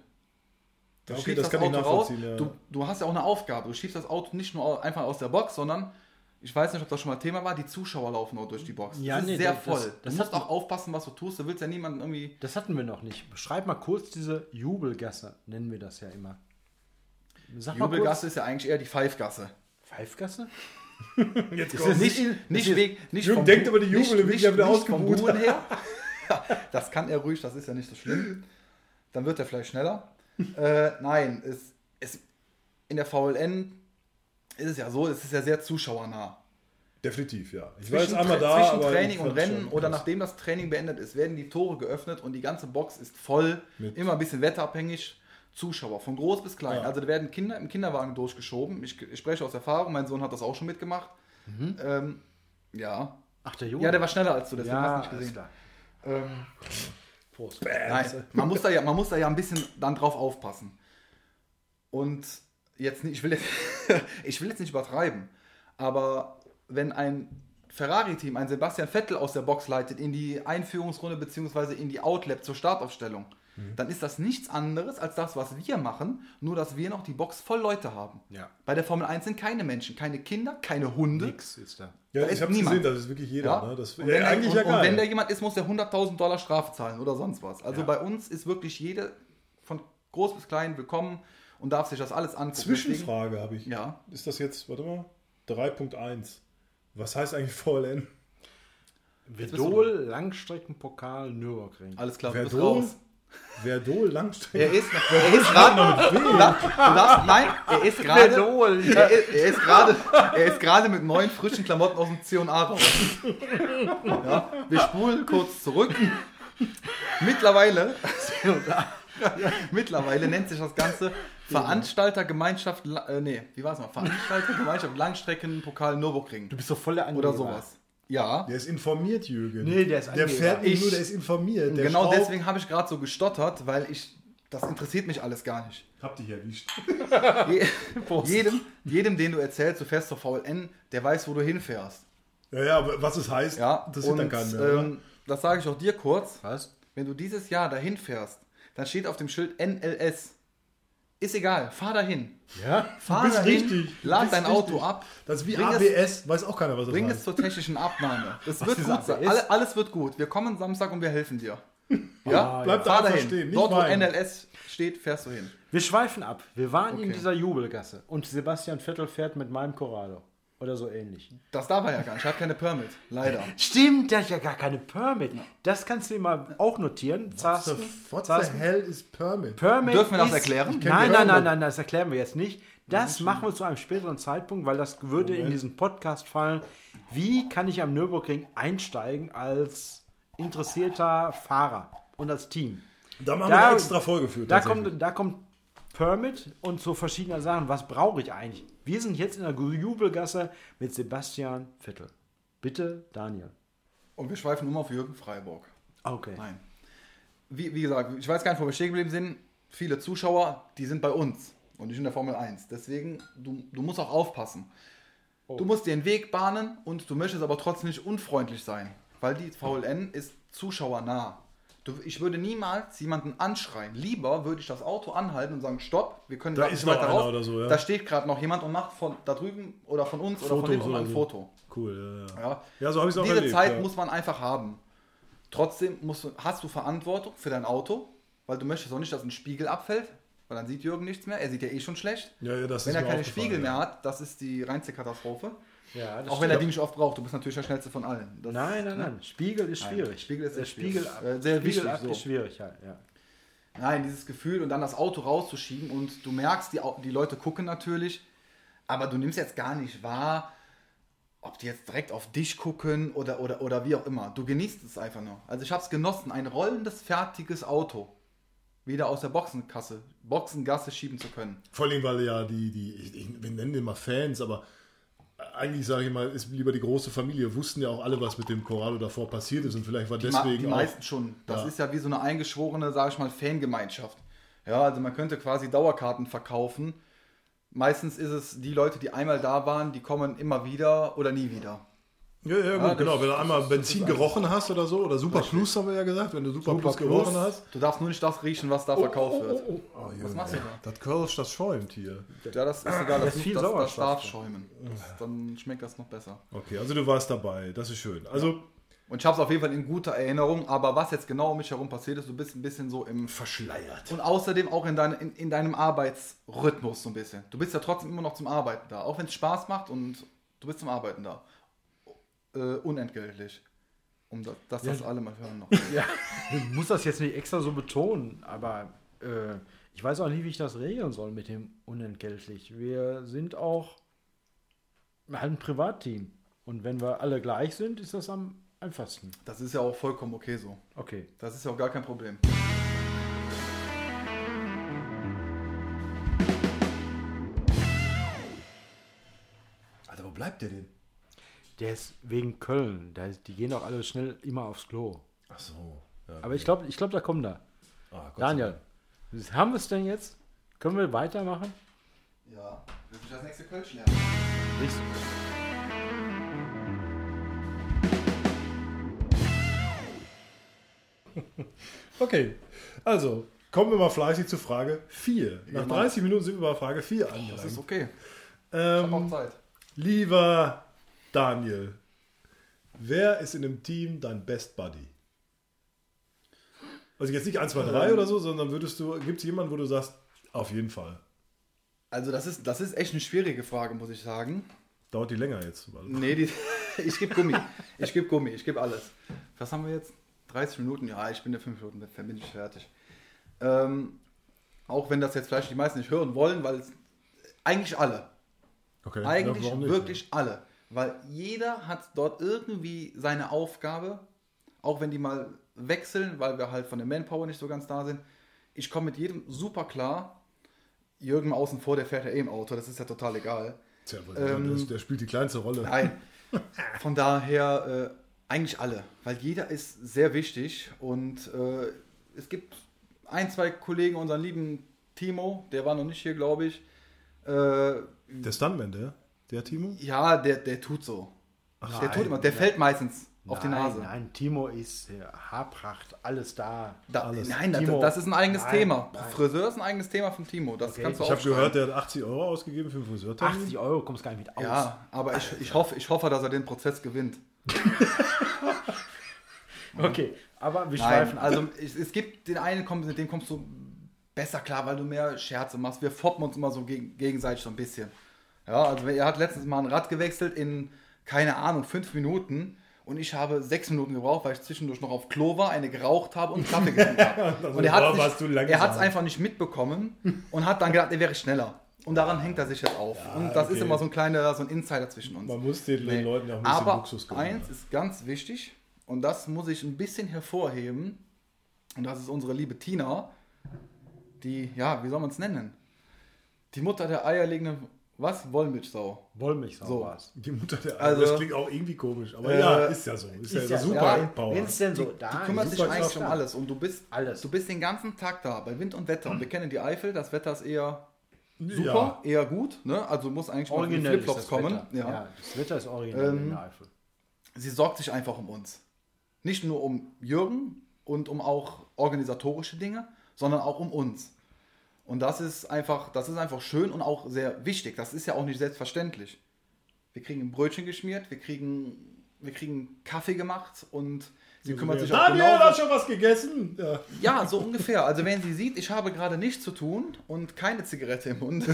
Du Okay, schiebst das kann ich nachvollziehen, ja. Du, du hast ja auch eine Aufgabe. Du schiebst das Auto nicht nur einfach aus der Box, sondern ich weiß nicht, ob das schon mal Thema war, die Zuschauer laufen auch durch die Box. Ja, das ist nee, sehr das- voll. das- du das musst hat- auch aufpassen, was du tust. Du willst ja niemanden irgendwie. Das hatten wir noch nicht. Beschreib mal kurz diese Jubelgasse, nennen wir das ja immer. Sag Jubelgasse ist ja eigentlich eher die Pfeifgasse. Pfeifgasse? Jetzt Ist kommt- das Nicht, ist- nicht, ist- wegen, nicht Jürgen denkt über die Jubel, nicht, nicht, wieder nicht. Buhen her. das kann er ruhig, das ist ja nicht so schlimm. Dann wird er vielleicht schneller. Äh, nein, es, es, in der VLN ist es ja so, es ist ja sehr zuschauernah. Definitiv, ja. Ich war jetzt Zwischen, einmal da, zwischen aber Training und Rennen schon oder nachdem das Training beendet ist, werden die Tore geöffnet und die ganze Box ist voll, Mit- immer ein bisschen wetterabhängig. Zuschauer, von groß bis klein. Ja. Also da werden Kinder im Kinderwagen durchgeschoben. Ich, ich spreche aus Erfahrung, mein Sohn hat das auch schon mitgemacht. Ähm, ja. Ach, der Junge. Ja, der war schneller als du, deswegen ja, hast du nicht gesehen. klar. Ähm, Prost. Nein, man muss, da ja, man muss da ja ein bisschen dann drauf aufpassen. Und jetzt nicht, ich will jetzt, ich will jetzt nicht übertreiben, aber wenn ein Ferrari-Team, ein Sebastian Vettel aus der Box leitet in die Einführungsrunde bzw. in die Outlap zur Startaufstellung, Mhm. dann ist das nichts anderes als das, was wir machen, nur dass wir noch die Box voll Leute haben. Ja. Bei der Formel 1 sind keine Menschen, keine Kinder, keine Hunde. Nix ist da. Ja, da ich habe gesehen, das ist wirklich jeder. Ja? Ne? Das und, ja, wenn der, eigentlich und, ja und wenn da jemand ist, muss der 100.000 Dollar Strafe zahlen oder sonst was. Also Ja. bei uns ist wirklich jede von groß bis klein willkommen und darf sich das alles angucken. Zwischenfrage habe ich. Ja, Ist das jetzt, warte mal, 3.1. Was heißt eigentlich VLN? Vedol, Langstreckenpokal, Nürburgring. alles klar, du bist Verdol? raus. Verdol, Er Langstrecke. ist, er ist gerade. Nein, er ist gerade. Er, ist- er ist gerade, er ist gerade mit neuen frischen Klamotten aus dem C&A raus. Ja, wir spulen kurz zurück. Mittlerweile, mittlerweile nennt sich das Ganze Veranstaltergemeinschaft, äh, nee, wie war es mal? Veranstaltergemeinschaft Langstreckenpokal Nürburgring Du bist doch voll der oder Angeber. sowas. Ja. Der ist informiert, Jürgen. Nee, der ist Der fährt nicht Ich- nur, der ist informiert. Der genau deswegen habe ich gerade so gestottert, weil ich, das interessiert mich alles gar nicht. Hab dich erwischt. Je, jedem, jedem, den du erzählst, du fährst zur VLN, der weiß, wo du hinfährst. Ja, ja, aber was es heißt, Ja, das sind dann und, keinen mehr. ähm, das sage ich auch dir kurz. Was? Wenn du dieses Jahr dahin fährst, dann steht auf dem Schild NLS. Ist egal, fahr dahin. Ja? Fahr bist dahin, richtig, du lad bist dein Auto richtig. ab. Das ist wie bring ABS, weiß auch keiner, was das Bring es heißt. zur technischen Abnahme. Das wird ist gut sein. Alle, alles wird gut. Wir kommen Samstag und wir helfen dir. Ja? Bleib da fahr einfach dahin. stehen, nicht Dort, wo weinen. NLS steht, fährst du hin. Wir schweifen ab. Wir waren in Okay. dieser Jubelgasse und Sebastian Vettel fährt mit meinem Corrado. Oder so ähnlich. Das darf er ja gar nicht. Ich habe keine Permit. Leider. Stimmt, der hat ja gar keine Permit. Das kannst du dir mal auch notieren. What Zarsten, the, what the hell is Permit? Permit Dürfen wir das ist- erklären? Nein, nein, nein, nein, das erklären wir jetzt nicht. Das machen wir zu einem späteren Zeitpunkt, weil das würde in diesen Podcast fallen. Wie kann ich am Nürburgring einsteigen als interessierter Fahrer und als Team? Da machen Da- wir eine extra Folge für. Da kommt, da kommt Permit und so verschiedene Sachen. Was brauche ich eigentlich? Wir sind jetzt in der Jubelgasse mit Sebastian Vettel. Bitte, Daniel. Und wir schweifen um auf Jürgen Freiburg. Okay. Nein. Wie, wie gesagt, ich weiß gar nicht, wo wir stehen geblieben sind. Viele Zuschauer, die sind bei uns und nicht in der Formel 1. Deswegen, du, du musst auch aufpassen. Du musst dir einen Weg bahnen und du möchtest aber trotzdem nicht unfreundlich sein, weil die VLN ist zuschauernah. Du, ich würde niemals jemanden anschreien. Lieber würde ich das Auto anhalten und sagen, stopp, wir können Da ist nicht noch weiter raus. oder so, ja. Da steht gerade noch jemand und macht von da drüben oder von uns oder von Fotos hinten oder ein so. Foto. Cool, ja, ja. Ja, Ja, so habe ich es auch Diese erlebt. Zeit muss man einfach haben. Trotzdem musst du, hast du Verantwortung für dein Auto, weil du möchtest auch nicht, dass ein Spiegel abfällt, weil dann sieht Jürgen nichts mehr. Er sieht ja eh schon schlecht. ja, ja, das Wenn ist er keine Spiegel mehr hat, das ist die reinste Katastrophe. Ja, das Auch wenn er die nicht oft braucht. Du bist natürlich der schnellste von allen. Das, Nein, nein, nein. Spiegel ist Nein, schwierig. Spiegel ist der sehr Spiegel schwierig. ab. Äh, sehr Spiegel wichtig, ab so. ist schwierig, ja. ja. Nein, dieses Gefühl und dann das Auto rauszuschieben und du merkst, die, die Leute gucken natürlich, aber du nimmst jetzt gar nicht wahr, ob die jetzt direkt auf dich gucken oder, oder, oder wie auch immer. Du genießt es einfach nur. Also ich habe es genossen, ein rollendes, fertiges Auto wieder aus der Boxenkasse, Boxengasse schieben zu können. Vor allem, weil ja die, die ich, ich, wir nennen den mal Fans, aber eigentlich sage ich mal, ist lieber die große Familie, wussten ja auch alle, was mit dem Corrado davor passiert ist und vielleicht war Die, deswegen die auch, meisten schon. Das Ja. ist ja wie so eine eingeschworene, sage ich mal, Fangemeinschaft. Ja, also man könnte quasi Dauerkarten verkaufen. Meistens ist es die Leute, die einmal da waren, die kommen immer wieder oder nie wieder. Ja, ja, gut, Ja, das- genau. Wenn du das einmal ist- Benzin das ist gerochen hast oder so, oder Super Plus haben wir ja gesagt, wenn du Super, Super Plus Plus. gerochen hast. Du darfst nur nicht das riechen, was da verkauft wird. Oh, Was machst du da? Das Kölsch, das schäumt hier. Ja, das ist egal, Da das, ist viel das, das darf schäumen. Das, dann schmeckt das noch besser. Okay, also du warst dabei, das ist schön. Also Und ich habe es auf jeden Fall in guter Erinnerung, aber was jetzt genau um mich herum passiert ist, du bist ein bisschen so im verschleiert. Und außerdem auch in, dein, in, in deinem Arbeitsrhythmus so ein bisschen. Du bist ja trotzdem immer noch zum Arbeiten da. Auch wenn es Spaß macht und du bist zum Arbeiten da. Äh, unentgeltlich. Um das, dass das alle mal hören noch. Ja, ich muss das jetzt nicht extra so betonen, aber äh, ich weiß auch nicht, wie ich das regeln soll mit dem unentgeltlich. Wir sind auch halt ein Privatteam. Und wenn wir alle gleich sind, ist das am einfachsten. Das ist ja auch vollkommen okay so. Okay. Das ist ja auch gar kein Problem. Alter, wo bleibt der denn? Der ist wegen Köln. Da ist, die gehen doch alle schnell immer aufs Klo. Ach so. Ja, Aber ich glaube, ich glaub, da kommt er. Ah, Gott sei Daniel, haben wir es denn jetzt? Können wir weitermachen? Ja, willst du das nächste Kölsch lernen? Nicht- Okay, also kommen wir mal fleißig zu Frage 4. Nach Immer. 30 Minuten sind wir bei Frage 4 Das ist angelangt. okay. Ich habe auch Ähm, Zeit. lieber Daniel, wer ist in dem Team dein Best Buddy? Also jetzt nicht 1, 2, 3 oder so, sondern würdest du, gibt es jemanden, wo du sagst, auf jeden Fall. Also das ist, das ist echt eine schwierige Frage, muss ich sagen. Dauert die länger jetzt? Nee, die, ich gebe Gummi. Ich gebe Gummi, ich gebe alles. Was haben wir jetzt? 30 Minuten? Ja, ich bin in 5 Minuten, dann bin ich fertig. Ähm, auch wenn das jetzt vielleicht die meisten nicht hören wollen, weil es, eigentlich alle. Okay. Eigentlich ja, nicht? wirklich alle. Weil jeder hat dort irgendwie seine Aufgabe, auch wenn die mal wechseln, weil wir halt von der Manpower nicht so ganz da sind. Ich komme mit jedem super klar. Jürgen außen vor, der fährt ja eh im Auto, das ist ja total egal. Tja, Ähm, der, der spielt die kleinste Rolle. Nein. Von daher äh, eigentlich alle, weil jeder ist sehr wichtig und äh, es gibt ein, zwei Kollegen, unseren lieben Timo, der war noch nicht hier, glaube ich. Äh, Der Stuntman, der? Der Timo? ja, der, der tut so. der tut immer, der fällt meistens auf die Nein, Nase. Nein, Timo ist äh, Haarpracht, alles da. Da, Alles. nein, das, Timo. das ist ein eigenes Nein, Thema. nein. Friseur ist ein eigenes Thema von Timo. Das Okay, kannst du Ich habe gehört, der hat 80 Euro ausgegeben für einen Friseurtermin. 80 Euro kommst gar nicht mit aus. Ja, aber ich, ich, hoffe, ich hoffe, dass er den Prozess gewinnt. Okay, aber wir Nein, schweifen also es, es gibt den einen, mit dem kommst du besser klar, weil du mehr Scherze machst. Wir foppen uns immer so geg gegenseitig so ein bisschen. Ja, also er hat letztens mal ein Rad gewechselt in, keine Ahnung, fünf Minuten. Und ich habe sechs Minuten gebraucht, weil ich zwischendurch noch auf Klo war, eine geraucht habe und Kaffee getrunken habe. Also, und er hat es einfach nicht mitbekommen und hat dann gedacht, er wäre schneller. Und daran hängt er sich jetzt auf. und das ist okay. immer so ein kleiner, so ein Insider zwischen uns. Man muss den Nee. Leuten ja auch ein bisschen Aber Luxus gönnen. eins ist ganz wichtig und das muss ich ein bisschen hervorheben und das ist unsere liebe Tina, die, ja, wie soll man es nennen? Die Mutter der eierlegenden, was? Wollmilchsau. Wollmilchsau So. war's. Die Mutter der Also- das klingt auch irgendwie komisch, aber Äh, ja, ist ja so. Ist, ja, Ist ja super ja. Wenn es denn so da Die kümmert sich super eigentlich um alles und du bist, Alles. du bist den ganzen Tag da, bei Wind und Wetter. Und wir kennen die Eifel, das Wetter ist eher Ja. super, eher gut, ne? Also muss eigentlich mal mit Originell ist Flipflops das kommen. Ja. Ja. das Wetter ist originell Ähm, in der Eifel. sie sorgt sich einfach um uns. Nicht nur um Jürgen und um auch organisatorische Dinge, sondern auch um uns. Und das ist einfach, das ist einfach schön und auch sehr wichtig. Das ist ja auch nicht selbstverständlich. Wir kriegen ein Brötchen geschmiert, wir kriegen, wir kriegen Kaffee gemacht und sie kümmert sich auch Daniel hat genauso. schon was gegessen. Ja. Ja, so ungefähr. Also wenn sie sieht, ich habe gerade nichts zu tun und keine Zigarette im Mund,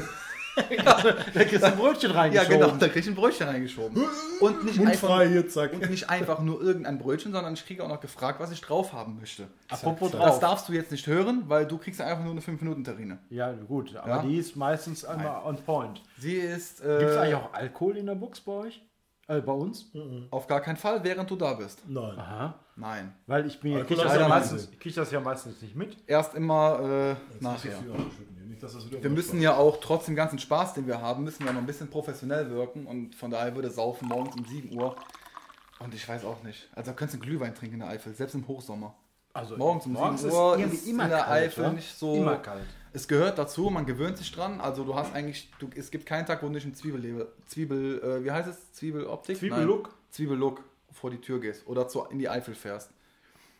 Da kriegst du ein Brötchen ja reingeschoben. genau, da kriege ich ein Brötchen reingeschoben. Und nicht Mundfrei einfach, hier, zack. und nicht einfach nur irgendein Brötchen, sondern ich kriege auch noch gefragt, was ich drauf haben möchte. Apropos Das drauf. darfst du jetzt nicht hören, weil du kriegst einfach nur eine 5-Minuten-Terrine. Ja, gut, aber Ja. die ist meistens einmal on point. Sie ist Gibt es äh, eigentlich auch Alkohol in der Box bei euch? Äh, bei uns? auf gar keinen Fall, während du da bist. Nein. Aha. Nein. Weil ich bin, Alkohol krieg das, ja du meistens, krieg das ja meistens nicht mit. Erst immer äh, nachher. Dass das wieder Wir müssen ja auch trotz dem ganzen Spaß, den wir haben, müssen wir noch ein bisschen professionell wirken und von daher würde Saufen morgens um 7 Uhr. Und ich weiß auch nicht. Also da könntest du einen Glühwein trinken in der Eifel, selbst im Hochsommer. Also Morgens um morgens 7 Uhr irgendwie ist in der Eifel wa? nicht so- Immer kalt. Es gehört dazu, man gewöhnt sich dran. Also du hast eigentlich, du, es gibt keinen Tag, wo du nicht ein Zwiebel, Zwiebel, äh, wie heißt es? Zwiebeloptik? Zwiebellook? Zwiebellook vor die Tür gehst oder zu, in die Eifel fährst.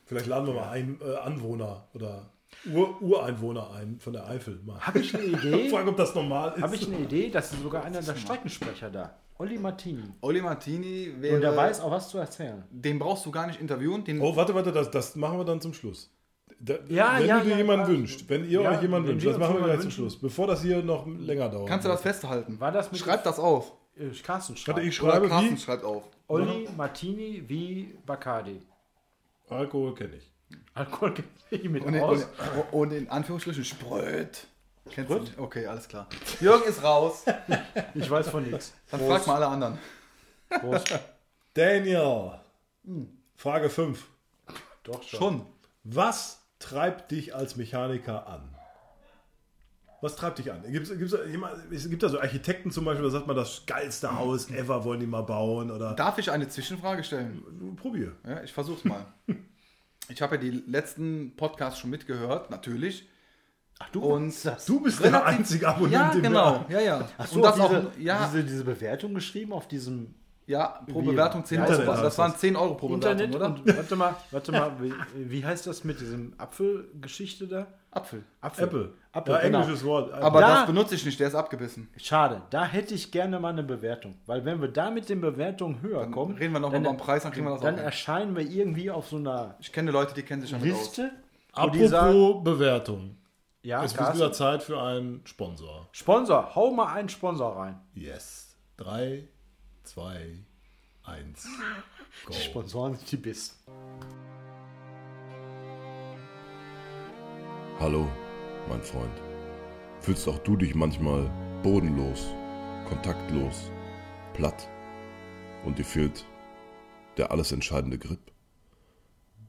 Vielleicht laden wir mal einen äh, Anwohner oder Ur Ureinwohner ein von der Eifel. Mal. Habe ich eine Idee? Fragen, ob das normal ist. Habe ich eine Idee, dass ist sogar einer der Streckensprecher da. Olli Martini. Oli Martini wäre. Und der weiß auch was zu erzählen. Den brauchst du gar nicht interviewen. Den, Oh, warte, warte, das, das machen wir dann zum Schluss. Da, Ja, wenn ja, du dir ja, jemanden wünscht, wenn ihr Ja, euch jemanden wünscht, das machen wir gleich zum. Schluss, bevor das hier noch länger dauert. kannst du das festhalten? War das mit Schreib das auf. Äh, Carsten Warte, schreibt. ich Oder schreibe Carsten wie? schreibt auf. Olli Martini wie Bacardi. Alkohol kenne ich. Alkohol gibt ich mit Und in, aus. und, und in Anführungsstrichen Spröt. Kennst du nicht? Okay, alles klar. Jürgen ist raus. Ich weiß von nichts. Dann frag mal alle anderen. Prost. Daniel, Frage 5. Doch schon. Schon. Was treibt dich als Mechaniker an? Was treibt dich an? Gibt's, gibt's, es gibt da so Architekten zum Beispiel, da sagt man, das geilste Haus ever wollen die mal bauen oder Darf ich eine Zwischenfrage stellen? probier. Ja, ich versuch's mal. Ich habe ja die letzten Podcasts schon mitgehört, natürlich. Ach, du Und. Du bist der einzige Abonnent, Ja, genau. Ja, ja. So, Und das diese, auch, ja, diese, diese Bewertung geschrieben auf diesem ja, pro Wie? Bewertung 10 Ja, Euro. Internet Das waren das. 10 Euro pro Bewertung, Internet oder? und warte mal, warte mal, wie, wie heißt das mit diesem Apfelgeschichte da? Apfel. Apfel. Apple. Apple, ja, genau. englisches Wort. Aber Da- das benutze ich nicht, der ist abgebissen. Schade, da hätte ich gerne mal eine Bewertung, weil wenn wir da mit den Bewertungen höher Dann kommen, reden wir noch dann, mal beim Preis, dann kriegen wir das dann erscheinen wir irgendwie auf so einer Ich kenne Leute, die kennen sich damit aus. Liste, die Apropos sagen, Bewertung. Ja, Es ist Carsten? wieder Zeit für einen Sponsor. Sponsor, hau mal einen Sponsor rein. Yes. 3, 2, 1. Go. Sponsoren sind die besten. Hallo, mein Freund. Fühlst auch du dich manchmal bodenlos, kontaktlos, platt und dir fehlt der alles entscheidende Grip?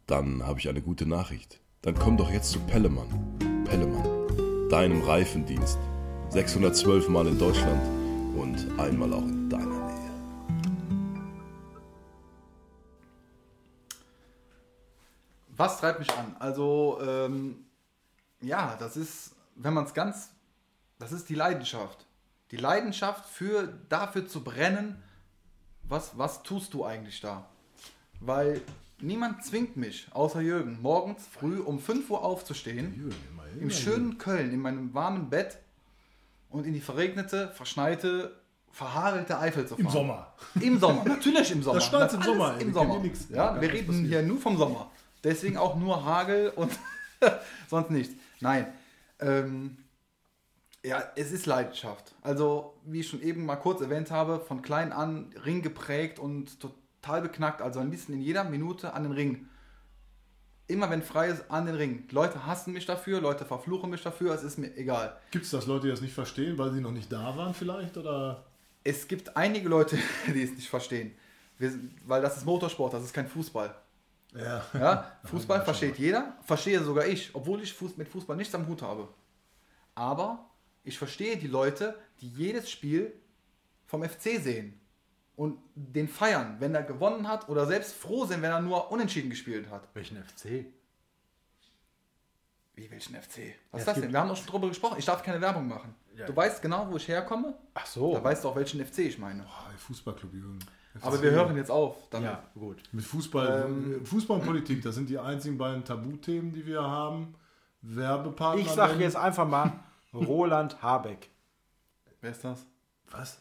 Dann habe ich eine gute Nachricht. Dann komm doch jetzt zu Pellemann. Pellemann, deinem Reifendienst. 612 Mal in Deutschland und einmal auch in deiner Nähe. Was treibt mich an? Also, ähm, ja, das ist, wenn man es ganz, das ist die Leidenschaft. Die Leidenschaft für, dafür zu brennen, was, was tust du eigentlich da? Weil niemand zwingt mich, außer Jürgen, morgens früh um 5 Uhr aufzustehen, im schönen Köln, in meinem warmen Bett und in die verregnete, verschneite, verhagelte Eifel zu fahren. Im Sommer. Im Sommer, natürlich im Sommer. Das schneit im Sommer, Im wir Sommer. Ja, wir reden hier nur vom Sommer. Deswegen auch nur Hagel und sonst nichts. Nein. Ähm, ja, es ist Leidenschaft. Also, wie ich schon eben mal kurz erwähnt habe, von klein an Ring geprägt und total beknackt. Also ein bisschen in jeder Minute an den Ring. Immer wenn frei ist, an den Ring. Leute hassen mich dafür, Leute verfluchen mich dafür, es ist mir egal. Gibt es das Leute, die das nicht verstehen, weil sie noch nicht da waren vielleicht? Oder? Es gibt einige Leute, die es nicht verstehen. Wir, weil das ist Motorsport, das ist kein Fußball. Ja. Ja, Fußball versteht jeder, verstehe sogar ich, obwohl ich Fuß, mit Fußball nichts am Hut habe. Aber ich verstehe die Leute, die jedes Spiel vom FC sehen und den feiern, wenn er gewonnen hat oder selbst froh sind, wenn er nur unentschieden gespielt hat. Welchen FC? Wie welchen FC? Was Ja, ist das denn? Wir haben doch schon drüber gesprochen. Ich darf keine Werbung machen. Ja. Du weißt genau, wo ich herkomme. Ach so. Da weißt du auch, welchen FC ich meine. Boah, Fußballclub, Jürgen. Aber wir hören jetzt auf. Damit. ja, gut. Mit Fußball, Ähm, Fußball und Politik, das sind die einzigen beiden Tabuthemen, die wir haben. Werbepartner. Ich sag nennen. jetzt einfach mal Roland Habeck. Wer ist das? Was?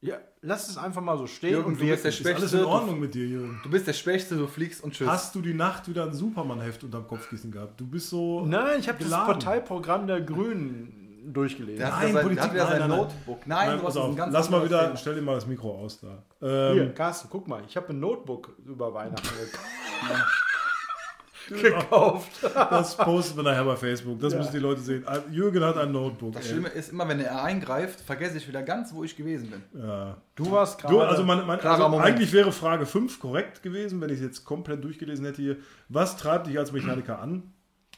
Ja, lass es einfach mal so stehen Jürgen, und du bist der wir Ist alles Schwächste. in Du, Ordnung mit dir, Jürgen? du bist der Schwächste, du fliegst und tschüss. Hast du die Nacht wieder ein Superman-Heft unterm Kopfkissen gehabt? Du bist so. Nein, ich habe das. Parteiprogramm der Grünen durchgelesen. Der hat Nein, sein, Politik, der hat wieder sein nein. Notebook. Nein, Nein, du hast auf. ein ganz Lass mal wieder, Thema. stell dir mal das Mikro aus da. Hier, Ähm, Carsten, guck mal, ich habe ein Notebook über Weihnachten gekauft. das posten wir nachher bei Facebook. Das müssen die Leute sehen. Jürgen hat ein Notebook. Das ey. Schlimme ist immer, wenn er eingreift, vergesse ich wieder ganz, wo ich gewesen bin. Ja. Du warst gerade. also man, Klarer also Moment. eigentlich wäre Frage 5 korrekt gewesen, wenn ich es jetzt komplett durchgelesen hätte hier. Was treibt dich als Mechaniker an?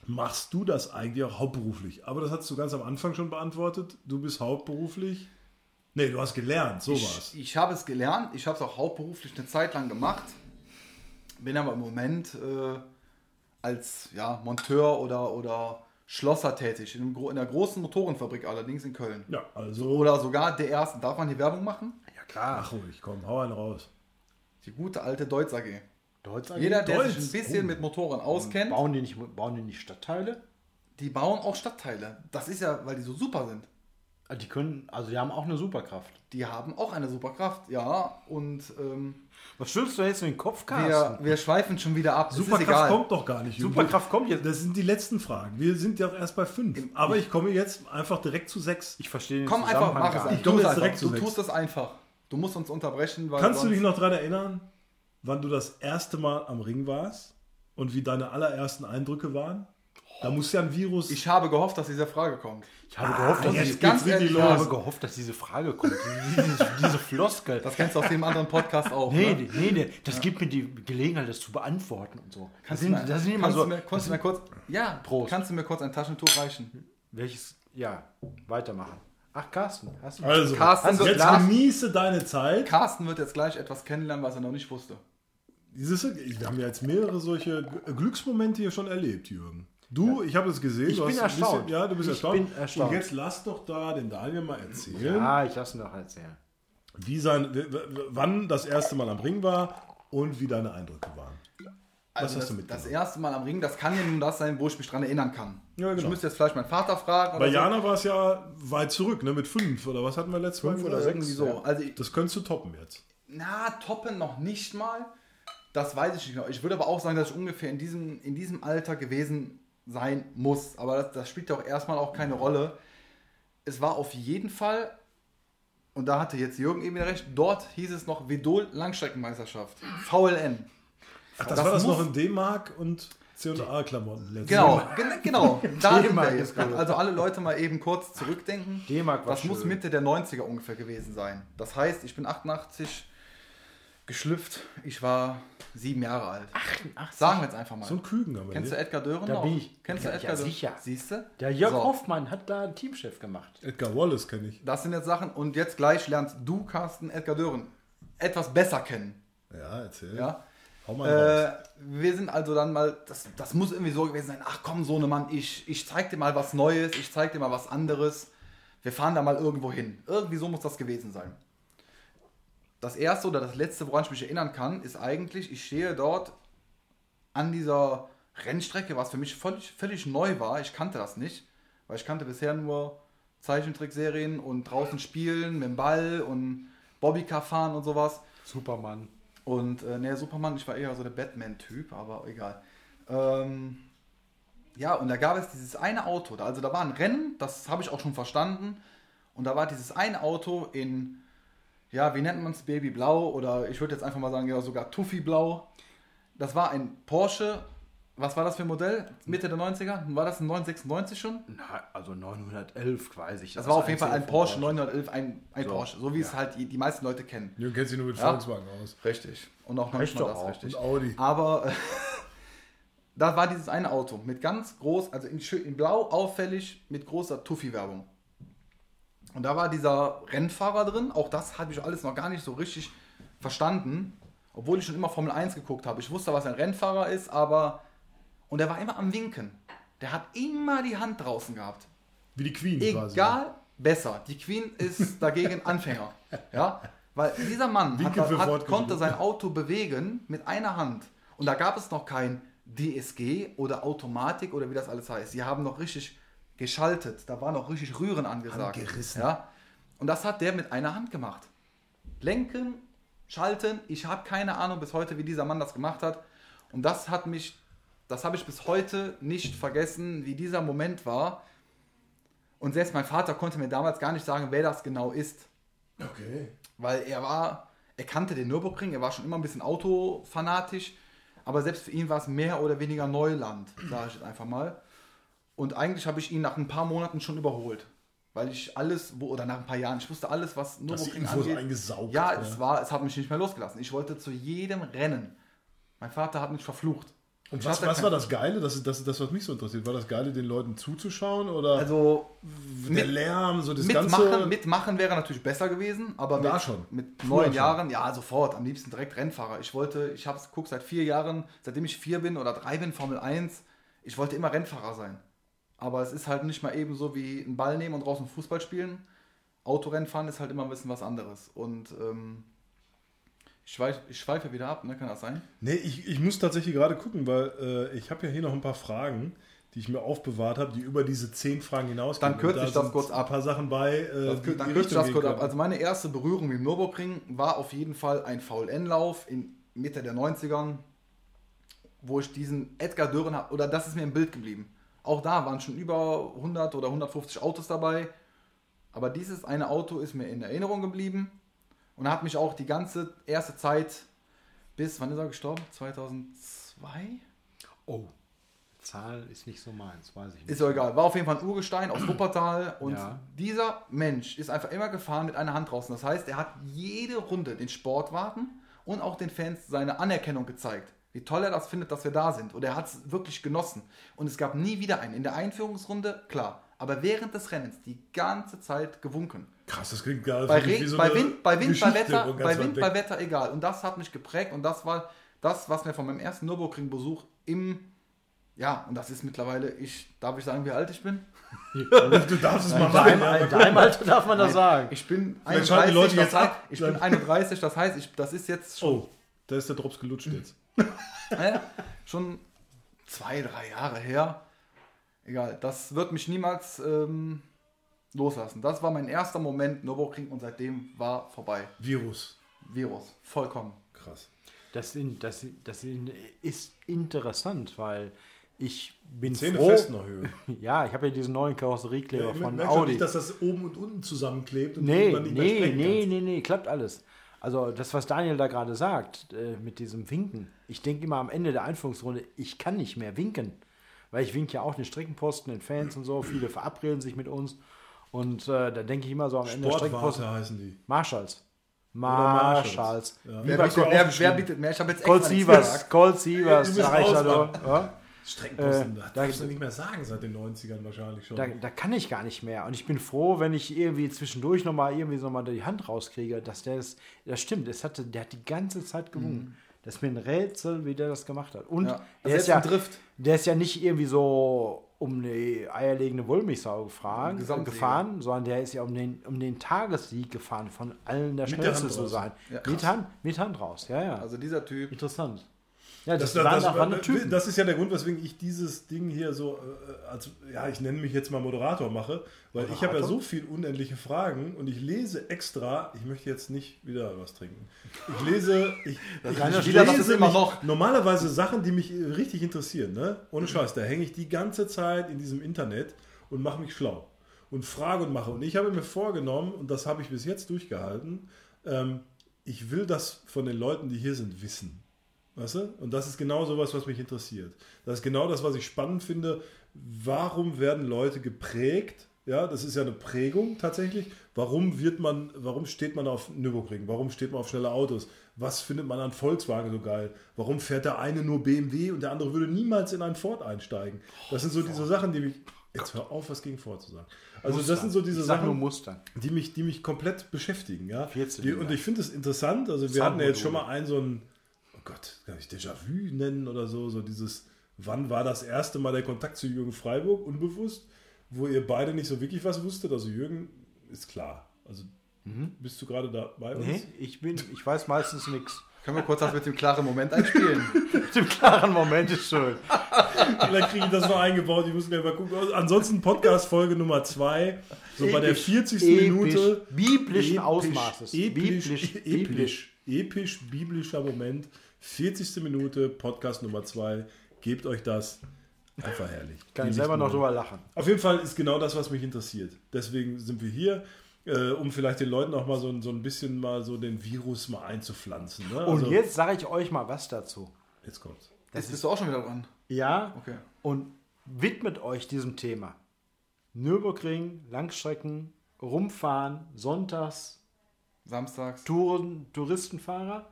Machst du das eigentlich auch hauptberuflich? Aber das hast du ganz am Anfang schon beantwortet. Du bist hauptberuflich. Nee, du hast gelernt, so war's. Ich, ich habe es gelernt, ich habe es auch hauptberuflich eine Zeit lang gemacht, bin aber im Moment äh, als ja, Monteur oder, oder Schlosser tätig, in, einem, in einer großen Motorenfabrik allerdings in Köln. Ja, also. Oder sogar der ersten. Darf man hier Werbung machen? ja klar. Ach ruhig, komm, hau einen raus. Die gute alte Deutz AG. Deutsch Jeder, der Deutz. sich ein bisschen Oh. mit Motoren auskennt, bauen die nicht, bauen die nicht Stadtteile? die bauen auch Stadtteile. Das ist ja, weil die so super sind. Ah, Die können, also die haben auch eine Superkraft. Die haben auch eine Superkraft, ja. Und ähm, Was schüttelst du jetzt in den Kopf, wir, Carsten? wir schweifen schon wieder ab. Ist Superkraft egal. kommt doch gar nicht. Superkraft kommt jetzt. Das sind die letzten Fragen. Wir sind ja auch erst bei 5. Aber ich komme jetzt einfach direkt zu 6. Ich verstehe den Komm einfach, mach es nicht. Du, komme musst jetzt direkt zu du sechs. tust es einfach. Du musst uns unterbrechen, weil Kannst du dich noch daran erinnern, wann du das erste Mal am Ring warst und wie deine allerersten Eindrücke waren? Da muss ja ein Virus. Ich habe gehofft, dass diese Frage kommt. Ich habe gehofft, dass geht's ganz ehrlich ich habe gehofft, dass diese Frage kommt. Diese, diese Floskel. Das kennst du aus dem anderen Podcast auch. nee, ne? nee, nee, das gibt mir die Gelegenheit, das zu beantworten und so. Kannst, du mir, das sind immer kannst, so. du mir, kannst du mir kurz. Ja, Prost. kannst du mir kurz ein Taschentuch reichen? Welches? Ja, weitermachen. Ach, Carsten, hast du. also, Carsten, jetzt Lars- genieße deine Zeit. Carsten wird jetzt gleich etwas kennenlernen, was er noch nicht wusste. Dieses, wir haben ja jetzt mehrere solche Glücksmomente hier schon erlebt, Jürgen. Du, ich habe es gesehen. Ich du bin erstaunt. Bisschen, ja, du bist Ich erstaunt. bin erstaunt. Und jetzt lass doch da den Daniel mal erzählen, ja, ich lasse ihn doch erzählen. wie sein, wann das erste Mal am Ring war und wie deine Eindrücke waren. Was Also hast das, du mitgenommen? das erste Mal am Ring, das kann ja nun das sein, wo ich mich dran erinnern kann. Ja, genau. Ich müsste jetzt vielleicht meinen Vater fragen. Bei so. Jana war es ja weit zurück, ne? Mit fünf oder was hatten wir letztes Mal? Fünf oder irgendwie sechs, so. ja. Also Das könntest du toppen jetzt. Na, toppen noch nicht mal. Das weiß ich nicht genau. Ich würde aber auch sagen, dass ich ungefähr in diesem, in diesem Alter gewesen sein muss. Aber das, das spielt ja auch erstmal auch keine Rolle. Es war auf jeden Fall, und da hatte jetzt Jürgen eben recht, dort hieß es noch Vedol Langstreckenmeisterschaft. VLN. Ach, das, war das noch in D-Mark und C&A-Klamotten. Genau, gen- genau. Da sind wir jetzt gerade. Also alle Leute mal eben kurz zurückdenken. D-Mark war Das muss schön. Mitte der 90er ungefähr gewesen sein. Das heißt, ich bin 88 geschlüpft. Ich war sieben Jahre alt. 88. Sagen wir jetzt einfach mal. So ein Küken haben wir. Kennst du? Edgar Dören Da noch? bin ich. Kennst Ja, du Edgar ja, Dören? sicher. Siehst du? Der Jörg So. Hoffmann hat da einen Teamchef gemacht. Edgar Wallace kenne ich. Das sind jetzt Sachen. Und jetzt gleich lernst du, Carsten, Edgar Dören etwas besser kennen. Ja, erzähl. Ja? Hau mal Äh, wir sind also dann mal, das, das muss irgendwie so gewesen sein, ach komm, Sohnemann, ich, ich zeig dir mal was Neues, ich zeig dir mal was anderes. Wir fahren da mal irgendwo hin. Irgendwie so muss das gewesen sein. Das erste oder das letzte, woran ich mich erinnern kann, ist eigentlich, ich stehe dort an dieser Rennstrecke, was für mich völlig, völlig neu war. Ich kannte das nicht, weil ich kannte bisher nur Zeichentrickserien und draußen spielen mit dem Ball und Bobbycar fahren und sowas. Supermann. Und äh, ne, Superman, ich war eher so der Batman-Typ, aber egal. Ähm, ja, und da gab es dieses eine Auto, also da war ein Rennen, das habe ich auch schon verstanden. Und da war dieses eine Auto in, ja, wie nennt man es, Babyblau oder ich würde jetzt einfach mal sagen, ja, sogar Tuffy-Blau. Das war ein Porsche, was war das für ein Modell? Mitte der 90er? War das ein 996 schon? Na, also 911 weiß ich. Das war auf jeden Fall ein Porsche von 911, ein, ein So, Porsche, so wie es ja. halt die, die meisten Leute kennen. Jürgen kennt sich nur mit Ja. Volkswagen aus. Richtig. Und auch Reicht manchmal doch das auch. richtig. Und Audi. Aber äh, da war dieses eine Auto mit ganz groß, also in, in blau auffällig mit großer Tuffy-Werbung. Und da war dieser Rennfahrer drin. Auch das habe ich alles noch gar nicht so richtig verstanden. Obwohl ich schon immer Formel 1 geguckt habe. Ich wusste, was ein Rennfahrer ist, aber. Und er war immer am Winken. Der hat immer die Hand draußen gehabt. Wie die Queen quasi. Egal, besser. Die Queen ist dagegen Anfänger. Ja? Weil dieser Mann hat, hat, konnte sein Auto bewegen mit einer Hand. Und da gab es noch kein DSG oder Automatik oder wie das alles heißt. Sie haben noch richtig geschaltet. Da war noch richtig Rühren angesagt. Angerissen. Ja? Und das hat der mit einer Hand gemacht. Lenken, schalten. Ich habe keine Ahnung bis heute, wie dieser Mann das gemacht hat. Und das hat mich, das habe ich bis heute nicht vergessen, wie dieser Moment war. Und selbst mein Vater konnte mir damals gar nicht sagen, wer das genau ist. Okay. Weil er war, er kannte den Nürburgring, er war schon immer ein bisschen autofanatisch. Aber selbst für ihn war es mehr oder weniger Neuland, sage ich jetzt einfach mal. Und eigentlich habe ich ihn nach ein paar Monaten schon überholt. Weil ich alles, wo, oder nach ein paar Jahren, ich wusste alles, was Hast die Nürburgring Infos angeht. eingesaugt. Ja, ja. es war, es hat mich nicht mehr losgelassen. Ich wollte zu jedem Rennen. Mein Vater hat mich verflucht. Und was, was war das Geile? Das ist das, das, was mich so interessiert. War das Geile, den Leuten zuzuschauen? Oder Also der mit- Lärm, so das mitmachen, Ganze? mitmachen wäre natürlich besser gewesen, aber Da mit, schon. mit neun schon. Jahren, ja, sofort, am liebsten direkt Rennfahrer. Ich wollte, ich habe guck seit vier Jahren, seitdem ich vier bin oder drei bin, Formel 1, ich wollte immer Rennfahrer sein. Aber es ist halt nicht mal eben so wie einen Ball nehmen und draußen Fußball spielen. Autorennen fahren ist halt immer ein bisschen was anderes. Und ähm, ich, schweif, ich schweife wieder ab, ne? kann das sein? Nee, ich, ich muss tatsächlich gerade gucken, weil äh, ich habe ja hier noch ein paar Fragen, die ich mir aufbewahrt habe, die über diese zehn Fragen hinausgehen. Dann kürze Und ich das kurz ab. Ein paar Sachen bei. Äh, Das, dann kürze ich das kurz ab. Also meine erste Berührung mit dem Nürburgring war auf jeden Fall ein VLN-Lauf in Mitte der 90ern, wo ich diesen Edgar Dürren habe, oder das ist mir im Bild geblieben. Auch da waren schon über 100 oder 150 Autos dabei, aber dieses eine Auto ist mir in Erinnerung geblieben und hat mich auch die ganze erste Zeit bis, wann ist er gestorben? 2002? Oh, Zahl ist nicht so meins, weiß ich nicht. Ist doch egal. War auf jeden Fall ein Urgestein aus Wuppertal. Und Ja. dieser Mensch ist einfach immer gefahren mit einer Hand draußen. Das heißt, er hat jede Runde den Sportwagen und auch den Fans seine Anerkennung gezeigt. Wie toll er das findet, dass wir da sind. Und er hat es wirklich genossen. Und es gab nie wieder einen. In der Einführungsrunde, klar. Aber während des Rennens die ganze Zeit gewunken. Krass, das klingt gar Bei, Regen, wie so bei Wind, bei Wind, bei Wetter, bei Wind, bei Wetter, egal. Und das hat mich geprägt und das war das, was mir von meinem ersten Nürburgring-Besuch im, ja, und das ist mittlerweile, ich, darf ich sagen, wie alt ich bin? Du darfst es mal deinem, ja. in deinem Alter darf man das Nein, sagen. Ich bin Vielleicht schalten die Leute das jetzt heißt, ab. ich bin 31, das heißt, ich, das ist jetzt schon, Oh, da ist der Drops gelutscht jetzt. äh, schon zwei, drei Jahre her. Egal, das wird mich niemals ähm, loslassen. Das war mein erster Moment Nürburgring und seitdem war vorbei. Virus. Virus, vollkommen. Krass. Das, in, das, das in, ist interessant, weil Ich bin Zähne froh. fest höher. Ja, ich habe ja diesen neuen Karosseriekleber Ja, von merkst du Audi. nicht, dass das oben und unten zusammenklebt und Nee, irgendwann nicht mehr nee, sprechen nee, kannst? nee, nee, klappt alles. Also das, was Daniel da gerade sagt, äh, mit diesem Winken. Ich denke immer am Ende der Einführungsrunde, ich kann nicht mehr winken. Weil ich winke ja auch den Streckenposten, den Fans und so. Viele verabreden sich mit uns. Und äh, da denke ich immer so am Ende Streckenposten. Sportwarte heißen die. Marshalls. Marshalls. Ja. Wer, bietet, wer, wer bietet mehr? Ich habe jetzt Colt Sievers. Colt Sievers. Nur. Ja? Streckenposten, Äh, das da- darfst du nicht mehr sagen seit den 90ern wahrscheinlich schon. Da, da kann ich gar nicht mehr. Und ich bin froh, wenn ich irgendwie zwischendurch nochmal irgendwie so mal die Hand rauskriege, dass der das, das stimmt, es hatte, der hat die ganze Zeit gewungen. Das ist mir ein Rätsel, wie der das gemacht hat. Und Ja. Also der, ist jetzt ja, Drift. der ist ja nicht irgendwie so um die eierlegende Wollmilchsau gefahren, gefahren, sondern der ist ja um den, um den Tagessieg gefahren, von allen der schnellste zu sein. Ja, mit, Hand, mit Hand raus, ja, ja. Also dieser Typ. Interessant. Ja, das, Das, das, das, Typen. das ist ja der Grund, weswegen ich dieses Ding hier so, äh, als, ja, ich nenne mich jetzt mal Moderator mache, weil ich habe ja Moderator? so viel unendliche Fragen und ich lese extra, ich möchte jetzt nicht wieder was trinken. Ich lese, ich, ich, ich Spieler, lese immer noch. normalerweise Sachen, die mich äh, richtig interessieren, ne? Ohne Scheiß, da hänge ich die ganze Zeit in diesem Internet und mache mich schlau und frage und mache. Und ich habe mir vorgenommen, und das habe ich bis jetzt durchgehalten, ähm, ich will das von den Leuten, die hier sind, wissen. Weißt du? Und das ist genau sowas, was mich interessiert. Das ist genau das, was ich spannend finde. Warum werden Leute geprägt? Ja, das ist ja eine Prägung tatsächlich. Warum wird man, warum steht man auf Nürburgring? Warum steht man auf schnelle Autos? Was findet man an Volkswagen so geil? Warum fährt der eine nur BMW und der andere würde niemals in einen Ford einsteigen? Das sind so diese Sachen, die mich. Jetzt hör auf, was gegen Ford zu sagen. Also, das sind so diese Sachen Mustern. die mich, die mich komplett beschäftigen. Ja? 14 Die, und ich finde es interessant. Also wir hatten ja jetzt schon mal einen so ein, oh Gott, kann ich Déjà-vu nennen oder so, so dieses, wann war das erste Mal der Kontakt zu Jürgen Freiburg, unbewusst, wo ihr beide nicht so wirklich was wusstet. Also Jürgen ist klar. Also bist du gerade da bei uns? Nee, ich bin, ich weiß meistens nichts. Können wir kurz das mit dem klaren Moment einspielen? Mit dem klaren Moment ist schön. Vielleicht kriege ich das noch eingebaut. Ich muss gleich mal gucken. Ansonsten Podcast-Folge Nummer 2. So bei der Episch, 40. episch, Minute. biblischen Episch, Ausmaßes. Episch, Biblisch, episch, episch, biblischer Moment. 40. Minute, Podcast Nummer 2. Gebt euch das. Einfach herrlich. Kann ich selber noch drüber lachen. Auf jeden Fall ist genau das, was mich interessiert. Deswegen sind wir hier, äh, um vielleicht den Leuten auch mal so, ein- so ein bisschen mal so den Virus mal einzupflanzen. Ne? Und Also, jetzt sage ich euch mal was dazu. jetzt kommt's. Jetzt bist du auch schon wieder dran. Ja, Okay. und widmet euch diesem Thema. Nürburgring, Langstrecken, Rumfahren, Sonntags, Samstags. Touren, Touristenfahrer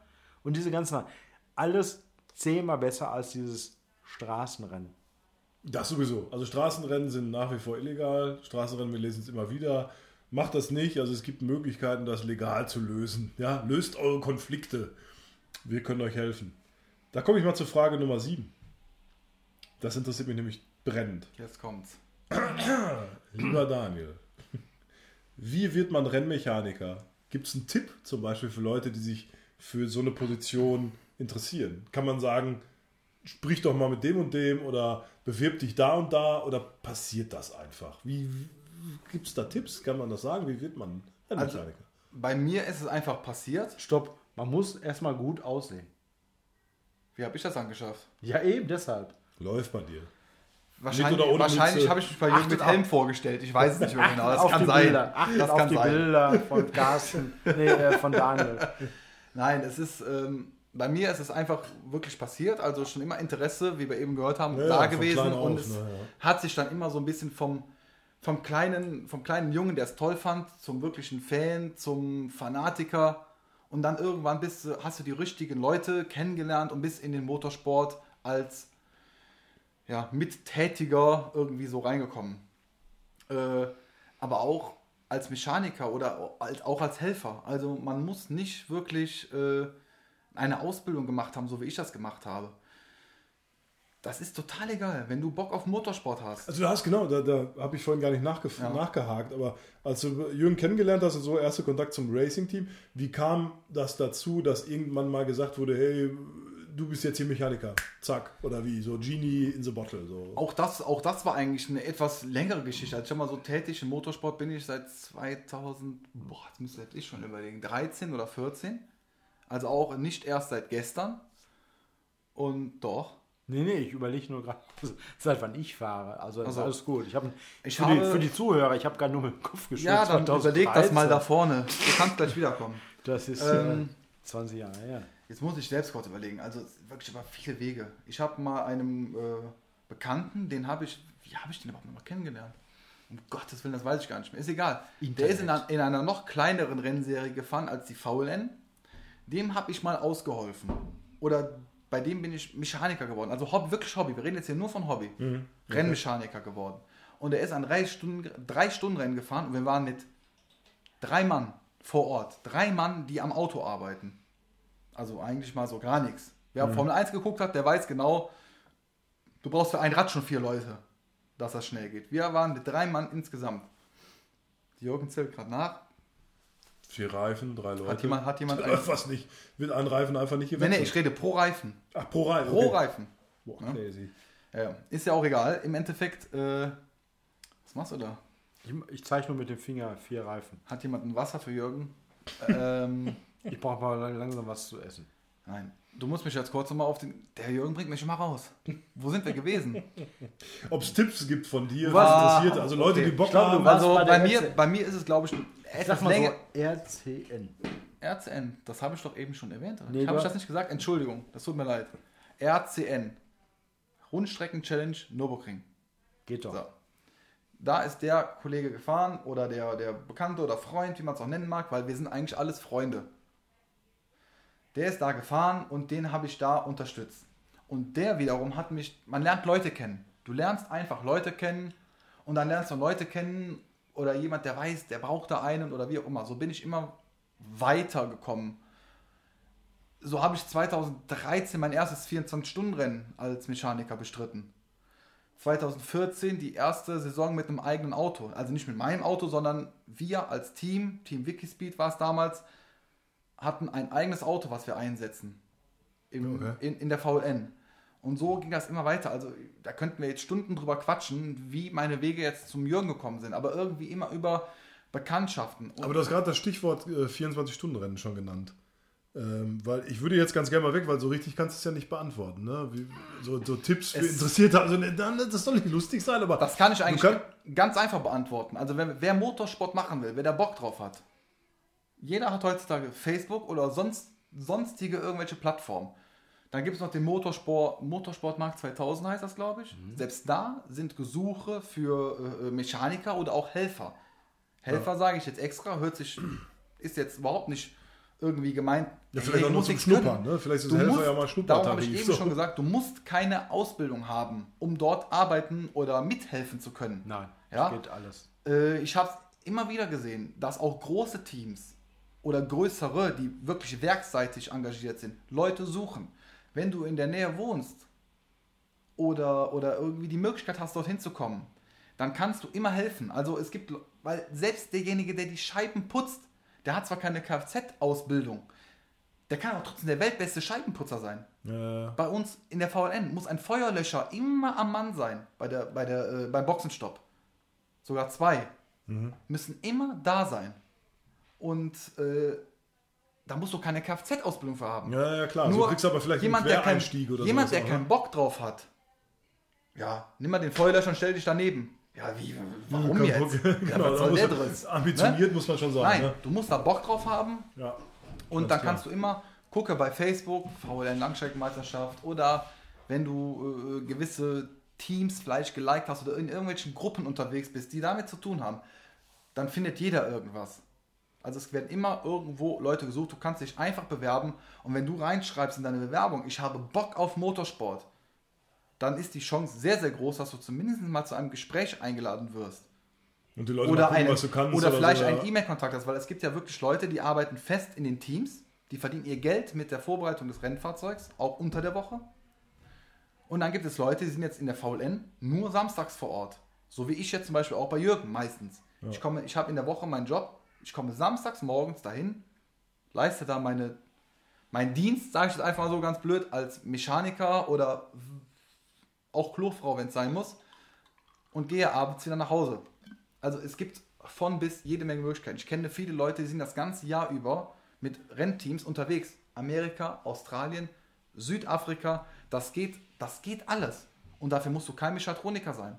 und diese ganzen Sachen. Alles zehnmal besser als dieses Straßenrennen. Das sowieso. Also Straßenrennen sind nach wie vor illegal. Straßenrennen, wir lesen es immer wieder. Macht das nicht. Also es gibt Möglichkeiten, das legal zu lösen. Ja, löst eure Konflikte. Wir können euch helfen. Da komme ich mal zur Frage Nummer 7. Das interessiert mich nämlich brennend. Jetzt kommt's. Lieber Daniel, wie wird man Rennmechaniker? Gibt es einen Tipp zum Beispiel für Leute, die sich für so eine Position interessieren? Kann man sagen, sprich doch mal mit dem und dem oder bewirb dich da und da oder passiert das einfach? Wie, gibt es da Tipps? Kann man das sagen? Wie wird man Rennmechaniker? Bei mir ist es einfach passiert. Stopp, man muss erstmal gut aussehen. Wie habe ich das angeschafft? Ja, eben deshalb. Läuft bei dir. Wahrscheinlich, oder ohne wahrscheinlich habe ich mich bei Jürgen mit Helm vorgestellt. Ich weiß es nicht mehr genau. Das auf kann die sein. Bilder. Achtet Das auf kann die sein. Bilder von Carsten, nee, äh, von Daniel. Nein, es ist, ähm, bei mir ist es einfach wirklich passiert. Also schon immer Interesse, wie wir eben gehört haben, Ja, da gewesen. Und auf, es ne, ja. hat sich dann immer so ein bisschen vom, vom, kleinen, vom kleinen Jungen, der es toll fand, zum wirklichen Fan, zum Fanatiker. Und dann irgendwann bist du, hast du die richtigen Leute kennengelernt und bist in den Motorsport als ja, Mittätiger irgendwie so reingekommen. Äh, aber auch als Mechaniker oder als, auch als Helfer. Also man muss nicht wirklich äh, eine Ausbildung gemacht haben, so wie ich das gemacht habe. Das ist total egal, wenn du Bock auf Motorsport hast. Also du hast genau, da, da habe ich vorhin gar nicht Ja. nachgehakt, aber als du Jürgen kennengelernt hast und so erster Kontakt zum Racing-Team, wie kam das dazu, dass irgendwann mal gesagt wurde, hey, du bist jetzt hier Mechaniker, zack, oder wie, so Genie in the Bottle, so. Auch das, auch das war eigentlich eine etwas längere Geschichte. Als ich schon mal so tätig im Motorsport bin ich seit 2000, boah, jetzt müsste ich schon überlegen, 13 oder 14. Also auch nicht erst seit gestern. Und doch, Nee, nee, ich überlege nur gerade, seit wann ich fahre. Also, ist Also, alles gut. Ich habe ich für, habe- die, für die Zuhörer, ich habe gerade nur mit dem Kopf geschüttelt. Ja, dann 2013. überleg das mal da vorne. Du kannst gleich wiederkommen. Das ist Ähm, äh, 20 Jahre her. Jetzt muss ich selbst kurz überlegen. Also wirklich über viele Wege. Ich habe mal einem äh, Bekannten, den habe ich, wie habe ich den überhaupt noch mal kennengelernt? Um Gottes Willen, das weiß ich gar nicht mehr. Ist egal. Der ist in einer, in einer noch kleineren Rennserie gefahren als die VLN. Dem habe ich mal ausgeholfen. Oder bei dem bin ich Mechaniker geworden. Also Hobby, wirklich Hobby. Wir reden jetzt hier nur von Hobby. Rennmechaniker geworden. Und er ist ein drei Stunden, drei Stunden Rennen gefahren und wir waren mit drei Mann vor Ort. Drei Mann, die am Auto arbeiten. Also eigentlich mal so gar nichts. Wer Formel 1 geguckt hat, der weiß genau, du brauchst für ein Rad schon vier Leute, dass das schnell geht. Wir waren mit drei Mann insgesamt. Jürgen zählt gerade nach. Vier Reifen, drei Leute. Hat jemand, hat jemand Da ein, was nicht. Wird ein Reifen einfach nicht Nee, gewechselt. nee, ich rede pro Reifen. Ach, pro Reifen. Pro okay. Reifen. Boah, Ja. crazy. Ja, ja. ist ja auch egal. Im Endeffekt, äh, was machst du da? Ich, ich zeige nur mit dem Finger vier Reifen. Hat jemand ein Wasser für Jürgen? ähm, Ich brauche mal lang- langsam was zu essen. nein. Du musst mich jetzt kurz nochmal auf den. Der Jürgen bringt mich immer raus. Wo sind wir gewesen? Ob es Tipps gibt von dir, Was? was interessiert. Also Leute, Okay. die Bock haben. Also bei bei mir, bei mir ist es, glaube ich, etwas länger. so RCN. RCN, das habe ich doch eben schon erwähnt. Nee, habe ich das nicht gesagt? Entschuldigung, das tut mir leid. RCN, Rundstrecken-Challenge Nürburgring. Geht doch. So. Da ist der Kollege gefahren oder der, der Bekannte oder Freund, wie man es auch nennen mag, weil wir sind eigentlich alles Freunde. Der ist da gefahren und den habe ich da unterstützt. Und der wiederum hat mich, man lernt Leute kennen. Du lernst einfach Leute kennen und dann lernst du Leute kennen oder jemand, der weiß, der braucht da einen oder wie auch immer. So bin ich immer weitergekommen. So habe ich 2013 mein erstes 24-Stunden-Rennen als Mechaniker bestritten. 2014 die erste Saison mit einem eigenen Auto. Also nicht mit meinem Auto, sondern wir als Team, Team Wikispeed war es damals, hatten ein eigenes Auto, was wir einsetzen. Im, Okay. in, in der VLN. Und so ging das immer weiter. Also da könnten wir jetzt Stunden drüber quatschen, wie meine Wege jetzt zum Jürgen gekommen sind. Aber irgendwie immer über Bekanntschaften. Und Aber du hast gerade das Stichwort äh, 24-Stunden-Rennen schon genannt. Ähm, weil ich würde jetzt ganz gerne mal weg, weil so richtig kannst du es ja nicht beantworten. Ne? Wie, so, so Tipps für Es- Interessierte. Also, ne, das soll nicht lustig sein, aber Das kann ich eigentlich kann- ganz einfach beantworten. Also wer, wer Motorsport machen will, wer da Bock drauf hat, jeder hat heutzutage Facebook oder sonst, sonstige irgendwelche Plattformen. Dann gibt es noch den Motorsport, Motorsportmarkt 2000 heißt das, glaube ich. Selbst da sind Gesuche für äh, Mechaniker oder auch Helfer. Helfer sage ich jetzt extra, hört sich, ist jetzt überhaupt nicht irgendwie gemeint. Ja, vielleicht auch nur zum Schnuppern, ne? Vielleicht ist Du Helfer musst- ja mal Darum habe ich Schnuppertarif, eben so. schon gesagt, du musst keine Ausbildung haben, um dort arbeiten oder mithelfen zu können. Nein, Ja? geht alles. Äh, ich habe immer wieder gesehen, dass auch große Teams oder größere, die wirklich werkseitig engagiert sind, Leute suchen. Wenn du in der Nähe wohnst oder, oder irgendwie die Möglichkeit hast, dorthin zu kommen, dann kannst du immer helfen. Also es gibt, weil selbst derjenige, der die Scheiben putzt, der hat zwar keine Kfz-Ausbildung, der kann aber trotzdem der weltbeste Scheibenputzer sein. äh, Bei uns in der VLN muss ein Feuerlöscher immer am Mann sein bei der, bei der, äh, beim Boxenstopp. Sogar zwei müssen immer da sein. Und äh, da musst du keine Kfz-Ausbildung für haben. ja, ja, klar. so Nur kriegst du aber vielleicht jemand, einen der, kein, Quereinstieg oder jemand sowas der keinen ne? Bock drauf hat, ja, nimm mal den Feuerlöscher und stell dich daneben. Ja, wie, warum Kein jetzt? Bock. Ja, genau, was da soll muss der drin? Ambitioniert muss man schon sagen. Nein, Ne? du musst da Bock drauf haben Ja. und dann klar. kannst du immer, gucke bei Facebook, VLN Langstreckenmeisterschaft oder wenn du äh, gewisse Teams vielleicht geliked hast oder in irgendwelchen Gruppen unterwegs bist, die damit zu tun haben, dann findet jeder irgendwas. Also es werden immer irgendwo Leute gesucht, du kannst dich einfach bewerben und wenn du reinschreibst in deine Bewerbung, ich habe Bock auf Motorsport, dann ist die Chance sehr, sehr groß, dass du zumindest mal zu einem Gespräch eingeladen wirst Und die Leute oder, gucken, eine, was du kannst. oder vielleicht so, einen ja. E-Mail-Kontakt hast, weil es gibt ja wirklich Leute, die arbeiten fest in den Teams, die verdienen ihr Geld mit der Vorbereitung des Rennfahrzeugs, auch unter der Woche. Und dann gibt es Leute, die sind jetzt in der VLN nur samstags vor Ort. So wie ich jetzt zum Beispiel auch bei Jürgen meistens. Ich, komme, ich habe in der Woche meinen Job, ich komme samstags morgens dahin, leiste da meine, meinen Dienst, sage ich jetzt einfach mal so ganz blöd, als Mechaniker oder auch Klofrau, wenn es sein muss, und gehe abends wieder nach Hause. Also es gibt von bis jede Menge Möglichkeiten. Ich kenne viele Leute, die sind das ganze Jahr über mit Rennteams unterwegs. Amerika, Australien, Südafrika, das geht Das geht alles. Und dafür musst du kein Mechatroniker sein.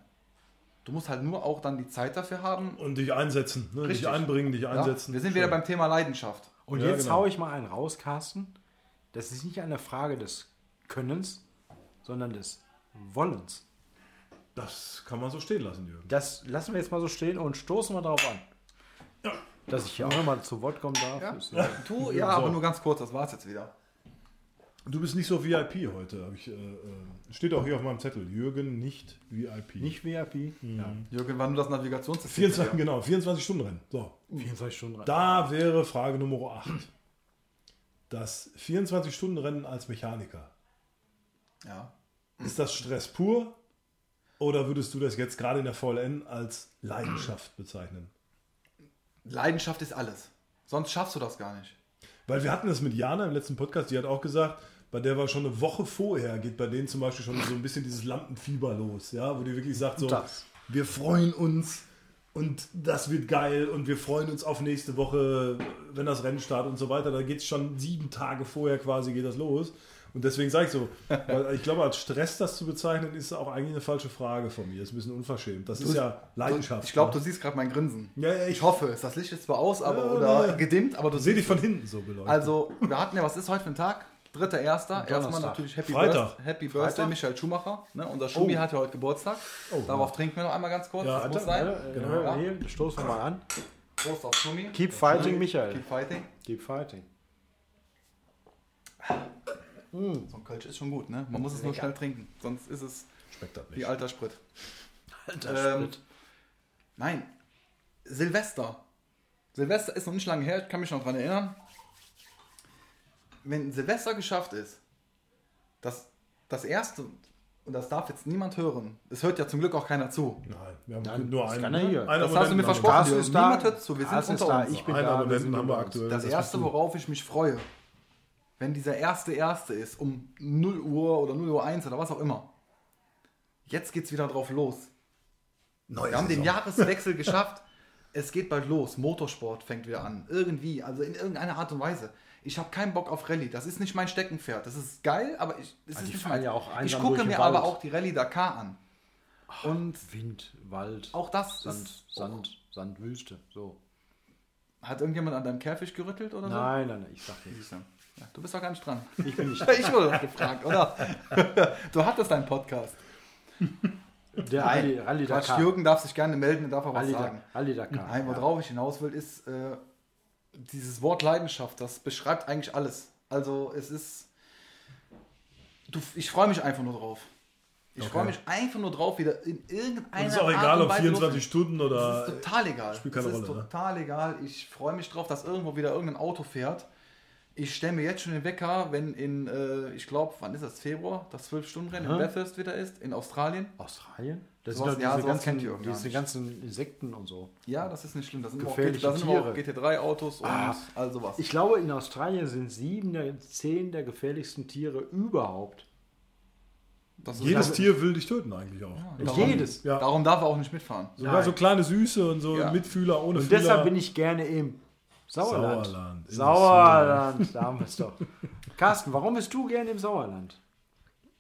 Du musst halt nur auch dann die Zeit dafür haben. Und dich einsetzen, ne? dich Richtig. einbringen, dich Ja? einsetzen. Wir sind wieder beim Thema Leidenschaft. Und Ja, jetzt genau. hau ich mal einen raus, Carsten. Das ist nicht eine Frage des Könnens, sondern des Wollens. Das kann man so stehen lassen, Jürgen. Das lassen wir jetzt mal so stehen und stoßen wir darauf an. Dass ich hier auch nochmal zu Wort kommen darf. Ja? Du, ja, aber nur ganz kurz, das war's jetzt wieder. Du bist nicht so VIP heute. Ich, äh, äh, steht auch hier auf meinem Zettel. Jürgen nicht VIP. Nicht VIP. Ja. Jürgen, wann du das Navigationssystem 24, genau, 24 Stunden Rennen. So. 24 Stunden rein. Da wäre Frage Nummer 8. Das 24-Stunden-Rennen als Mechaniker. Ja. Ist das Stress pur? Oder würdest du das jetzt gerade in der VLN als Leidenschaft bezeichnen? Leidenschaft ist alles. Sonst schaffst du das gar nicht. Weil wir hatten das mit Jana im letzten Podcast, die hat auch gesagt, bei der war schon eine Woche vorher, geht bei denen zum Beispiel schon so ein bisschen dieses Lampenfieber los, ja, wo die wirklich sagt so, Das. wir freuen uns und das wird geil und wir freuen uns auf nächste Woche, wenn das Rennen startet und so weiter. Da geht es schon sieben Tage vorher quasi, geht das los. Und deswegen sage ich so, ich glaube, als Stress das zu bezeichnen, ist auch eigentlich eine falsche Frage von mir. Das ist ein bisschen unverschämt. Das ist ja Leidenschaft. Ich glaube, ne? du siehst gerade mein Grinsen. Ja, ja, ich Ich hoffe es. Das Licht ist zwar aus, aber Ja, oder gedimmt, aber du sehe dich siehst von hinten so beleuchtet. Also, wir hatten ja, was ist heute für ein Tag? Dritter, erster. Erstmal natürlich Happy, Freitag. Birth, Happy Birthday Freitag? Michael Schumacher. Ne? Unser Schumi Oh. hat ja heute Geburtstag. Oh, Darauf trinken wir noch einmal ganz kurz. Ja, das muss sein. Genau. ja. Hier, stoßen wir mal an. Prost auf Schumi. Keep fighting, Michael. Keep fighting. Keep fighting. So ein Kölsch ist schon gut, ne? Man muss es nur schnell trinken. Sonst ist es Schmeckt das wie alter Sprit. Alter Ähm, Sprit. Nein. Silvester. Silvester ist noch nicht lange her, ich kann mich noch dran erinnern. Wenn Silvester geschafft ist, das, das erste, und das darf jetzt niemand hören, es hört ja zum Glück auch keiner zu. Nein, wir haben Nein, nur das einen. kann er hier. Einen Das hast du mir versprochen. ist da. Niemand hört zu, wir sind unter da, uns. ich bin Einen da. wir Abonnenten sind haben wir unter uns. aktuell. Das das erste, worauf ich mich freue, wenn dieser erste erste ist, um 0 Uhr oder 0 Uhr 1 oder was auch immer. Jetzt geht's wieder drauf los. Neue Wir haben den. Jahreswechsel geschafft. Es geht bald los. Motorsport fängt wieder an. Irgendwie, also in irgendeiner Art und Weise. Ich habe keinen Bock auf Rallye. Das ist nicht mein Steckenpferd. Das ist geil, aber ich, Also ist nicht mein. ja auch ich gucke mir den aber Wald. auch die Rallye Dakar an. Und Wind, Wald, auch das Sand, ist, Sand, Sand, Wüste. So. Hat irgendjemand an deinem Käfig gerüttelt oder so? Nein, nein, nein, ich sag nichts. Ja, du bist doch gar nicht dran. Ich bin nicht. Ich wurde doch gefragt, oder? Du hattest einen Podcast. Der Rallye, Rallye Quatsch, Dakar. Jürgen darf sich gerne melden und darf auch was Rallye, sagen. Da- Rallye Dakar. Nein, worauf ich hinaus will, ist äh, dieses Wort Leidenschaft. Das beschreibt eigentlich alles. Also es ist. Du, ich freue mich einfach nur drauf. Ich Okay. freue mich einfach nur drauf, wieder in irgendeiner Und ist auch egal, ob Weise 24 los- Stunden oder. Das ist total egal. spielt keine das ist Rolle, ne? total egal. Ich freue mich drauf, dass irgendwo wieder irgendein Auto fährt. Ich stelle mir jetzt schon den Wecker, wenn in, äh, ich glaube, wann ist das? Februar, das 12-Stunden-Rennen in. Bathurst wieder ist, in Australien. Australien? Das Sowas- sind ja, doch diese sowas ganzen, kennt ihr auch gar diese ganzen Insekten und so. Ja, das ist nicht schlimm. Das sind, aber auch, Gefährliche da sind auch Tiere. GT3-Autos und Ah. all sowas. Ich glaube, in Australien sind sieben der zehn der gefährlichsten Tiere überhaupt. Das Jedes also- Tier will dich töten eigentlich auch. Darum- Jedes. Ja. Darum darf er auch nicht mitfahren. Sogar Nein. so kleine Süße und so Ja. Mitfühler ohne Und Fühler. deshalb bin ich gerne im Sauerland. Sauerland. Sauerland, da haben wir es doch. Carsten, warum bist du gerne im Sauerland?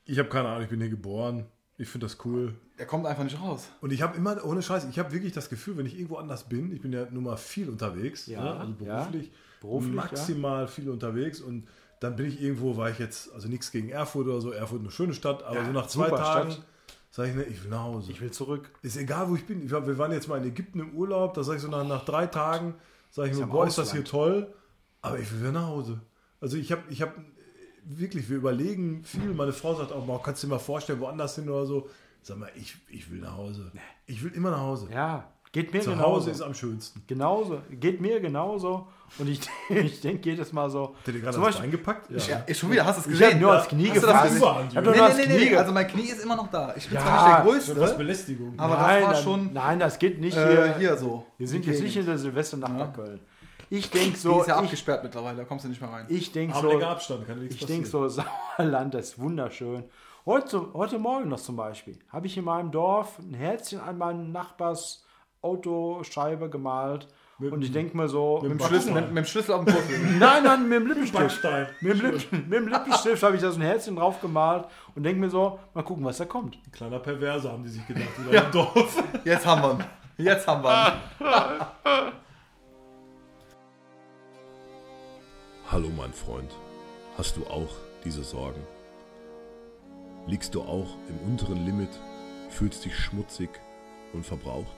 Ich habe keine Ahnung, ich bin hier geboren. Ich finde das cool. Er kommt einfach nicht raus. Und ich habe immer, ohne Scheiß, ich habe wirklich das Gefühl, wenn ich irgendwo anders bin, ich bin ja nun mal viel unterwegs, Ja, ne? also ja. beruflich, Beruflich, maximal viel unterwegs und dann bin ich irgendwo, war ich jetzt, also nichts gegen Erfurt oder so, Erfurt eine schöne Stadt, aber Ja, so nach zwei Tagen sage ich, ne, ich will nach Hause. Ich will zurück. ist egal, wo ich bin. Ich wir waren jetzt mal in Ägypten im Urlaub, da sage ich so nach, nach drei Tagen, sage ich Ist mir, boah, ist das hier toll, aber ich will wieder nach Hause. Also ich habe, ich habe wirklich, wir überlegen viel. Meine Frau sagt auch, boah, kannst du dir mal vorstellen, woanders hin oder so. Sag mal, ich, ich will nach Hause. Ich will immer nach Hause. Ja, geht mir Zu genauso. Hause ist am schönsten. Genauso, geht mir genauso. Und ich, ich denke jedes Mal so. Hat er dir gerade das eingepackt? Ja. Ja, schon wieder, hast du es Ich gesehen? habe nur aufs Knie Hast du das gefasst. Ich hab nur Nee, nee, nee, Knie nee, ge- also mein Knie ist immer noch da. Ich bin Ja, zwar nicht der So was Größte, Belästigung. aber nein, das war dann- schon Nein, das geht nicht äh, hier. hier so. Wir sind Die jetzt nicht in der Silvesternacht Ja. nach Köln. Ich denke Die so, ist ja ich, abgesperrt mittlerweile, da kommst du nicht mehr rein. ich denke Aber so, Abstand, kann ich denke so, Sauerland, das ist wunderschön. Heute, heute Morgen noch zum Beispiel habe ich in meinem Dorf ein Herzchen an meinen Nachbars Autoscheibe gemalt Mit- und ich denke mir so, mit dem Mit dem Schlüssel, mit, mit dem Schlüssel auf dem Puzzle. nein, nein, mit dem Lippenstift. Mit dem, Lipp, mit dem Lippenstift habe ich da so ein Herzchen drauf gemalt und denke mir so, mal gucken, was da kommt. Kleiner Perverse haben die sich gedacht, die im Dorf. Jetzt haben wir ihn. Jetzt haben wir ihn. Hallo mein Freund, hast du auch diese Sorgen? Liegst du auch im unteren Limit, fühlst dich schmutzig und verbraucht?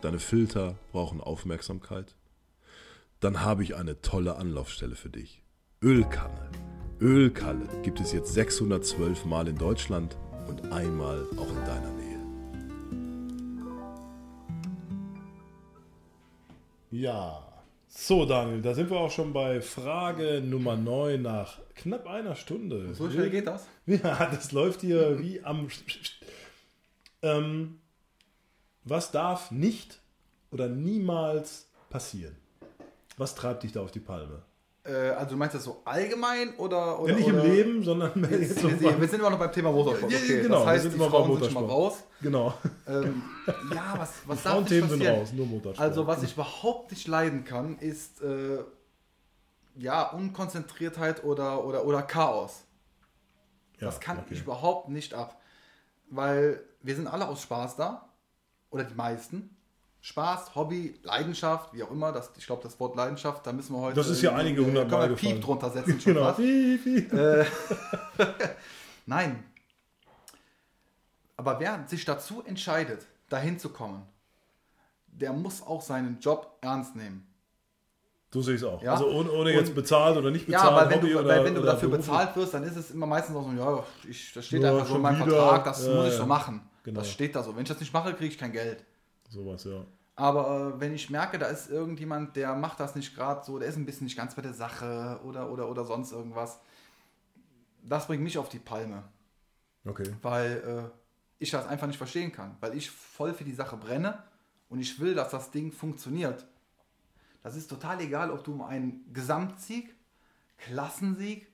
Deine Filter brauchen Aufmerksamkeit? Dann habe ich eine tolle Anlaufstelle für dich. Ölkanne. Ölkalle gibt es jetzt 612 Mal in Deutschland und einmal auch in deiner Nähe. Ja. So, Daniel, da sind wir auch schon bei Frage Nummer 9 nach knapp einer Stunde. So schnell geht das? Ja, das läuft hier wie am. Ähm, was darf nicht oder niemals passieren? Was treibt dich da auf die Palme? Äh, also du meinst das so allgemein oder... oder Ja, nicht im oder- Leben, sondern Jetzt, so wir, wir sind immer noch beim Thema Motorsport. Ja, Okay, genau, das wir heißt, sind die Frauen sind schon mal raus. Genau. Ähm, ja, was, was Die darf nicht Frauenthemen sind passieren? raus, nur Motorsport. Also was ich überhaupt nicht leiden kann, ist äh, ja Unkonzentriertheit oder, oder, oder Chaos. Ja, das kann okay. ich überhaupt nicht ab. Weil wir sind alle aus Spaß da. Oder die meisten. Spaß, Hobby, Leidenschaft, wie auch immer. Das, ich glaube, das Wort Leidenschaft, da müssen wir heute. Das ist ja einige hundert können wir Mal gefallen. Piep drunter setzen. Genau. fast. Wie, wie. Nein. Aber wer sich dazu entscheidet, dahin zu kommen, der muss auch seinen Job ernst nehmen. Ich es auch. Ja. Also ohne, ohne jetzt Und- bezahlt oder nicht Ja, bezahlt. aber wenn Hobby du, oder, weil wenn du dafür beruflich. bezahlt wirst, dann ist es immer meistens auch so, ja, ich, das steht Ja, einfach so in schon meinem wieder. Vertrag, das Ja, muss ich ja. so machen. Genau. Das steht da so. Wenn ich das nicht mache, kriege ich kein Geld. Sowas, ja. Aber äh, wenn ich merke, da ist irgendjemand, der macht das nicht gerade so, der ist ein bisschen nicht ganz bei der Sache oder, oder, oder sonst irgendwas, das bringt mich auf die Palme, Okay. weil äh, ich das einfach nicht verstehen kann, weil ich voll für die Sache brenne und ich will, dass das Ding funktioniert. Das ist total egal, ob du um einen Gesamtsieg, Klassensieg,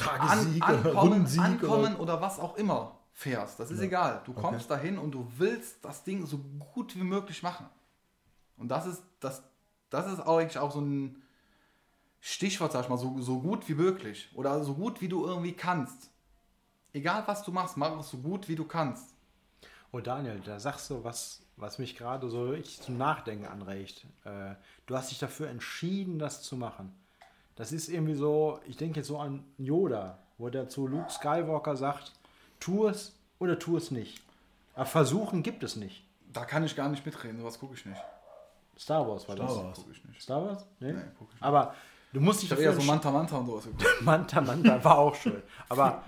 an, Tagessieg oder ankommen, Rundensieg ankommen oder oder, was auch immer fährst. Das ist egal. Du kommst dahin und du willst das Ding so gut wie möglich machen. Und das ist, das, das ist eigentlich auch so ein Stichwort, sag ich mal, so, so gut wie möglich. Oder so gut wie du irgendwie kannst. Egal was du machst, mach es so gut wie du kannst. Oh Daniel, da sagst du was, was mich gerade so richtig zum Nachdenken anregt. Äh, du hast dich dafür entschieden, das zu machen. Das ist irgendwie so, ich denke jetzt so an Yoda, wo der zu Luke Skywalker sagt, tu es oder tu es nicht. Aber versuchen gibt es nicht. Da kann ich gar nicht mitreden, sowas gucke ich nicht. Star Wars war Star das. Wars. Guck ich nicht. Star Wars? Nee. Nee, guck ich nicht. Aber du musst dich Ich dafür eher so. Manta Manta und sowas geguckt. Manta Manta war auch schön. Aber,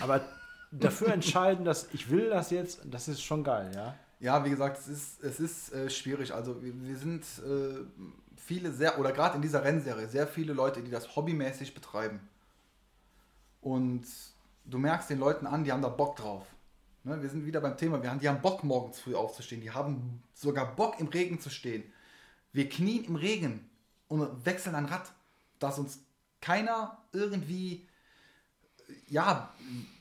aber dafür entscheiden, dass ich will das jetzt, das ist schon geil, ja. Ja, wie gesagt, es ist, es ist äh, schwierig. Also wir, wir sind äh, viele sehr, oder gerade in dieser Rennserie, sehr viele Leute, die das hobbymäßig betreiben. Und du merkst den Leuten an, die haben da Bock drauf. Ne, wir sind wieder beim Thema, wir haben, die haben Bock morgens früh aufzustehen, die haben sogar Bock im Regen zu stehen. Wir knien im Regen und wechseln ein Rad, dass uns keiner irgendwie ja,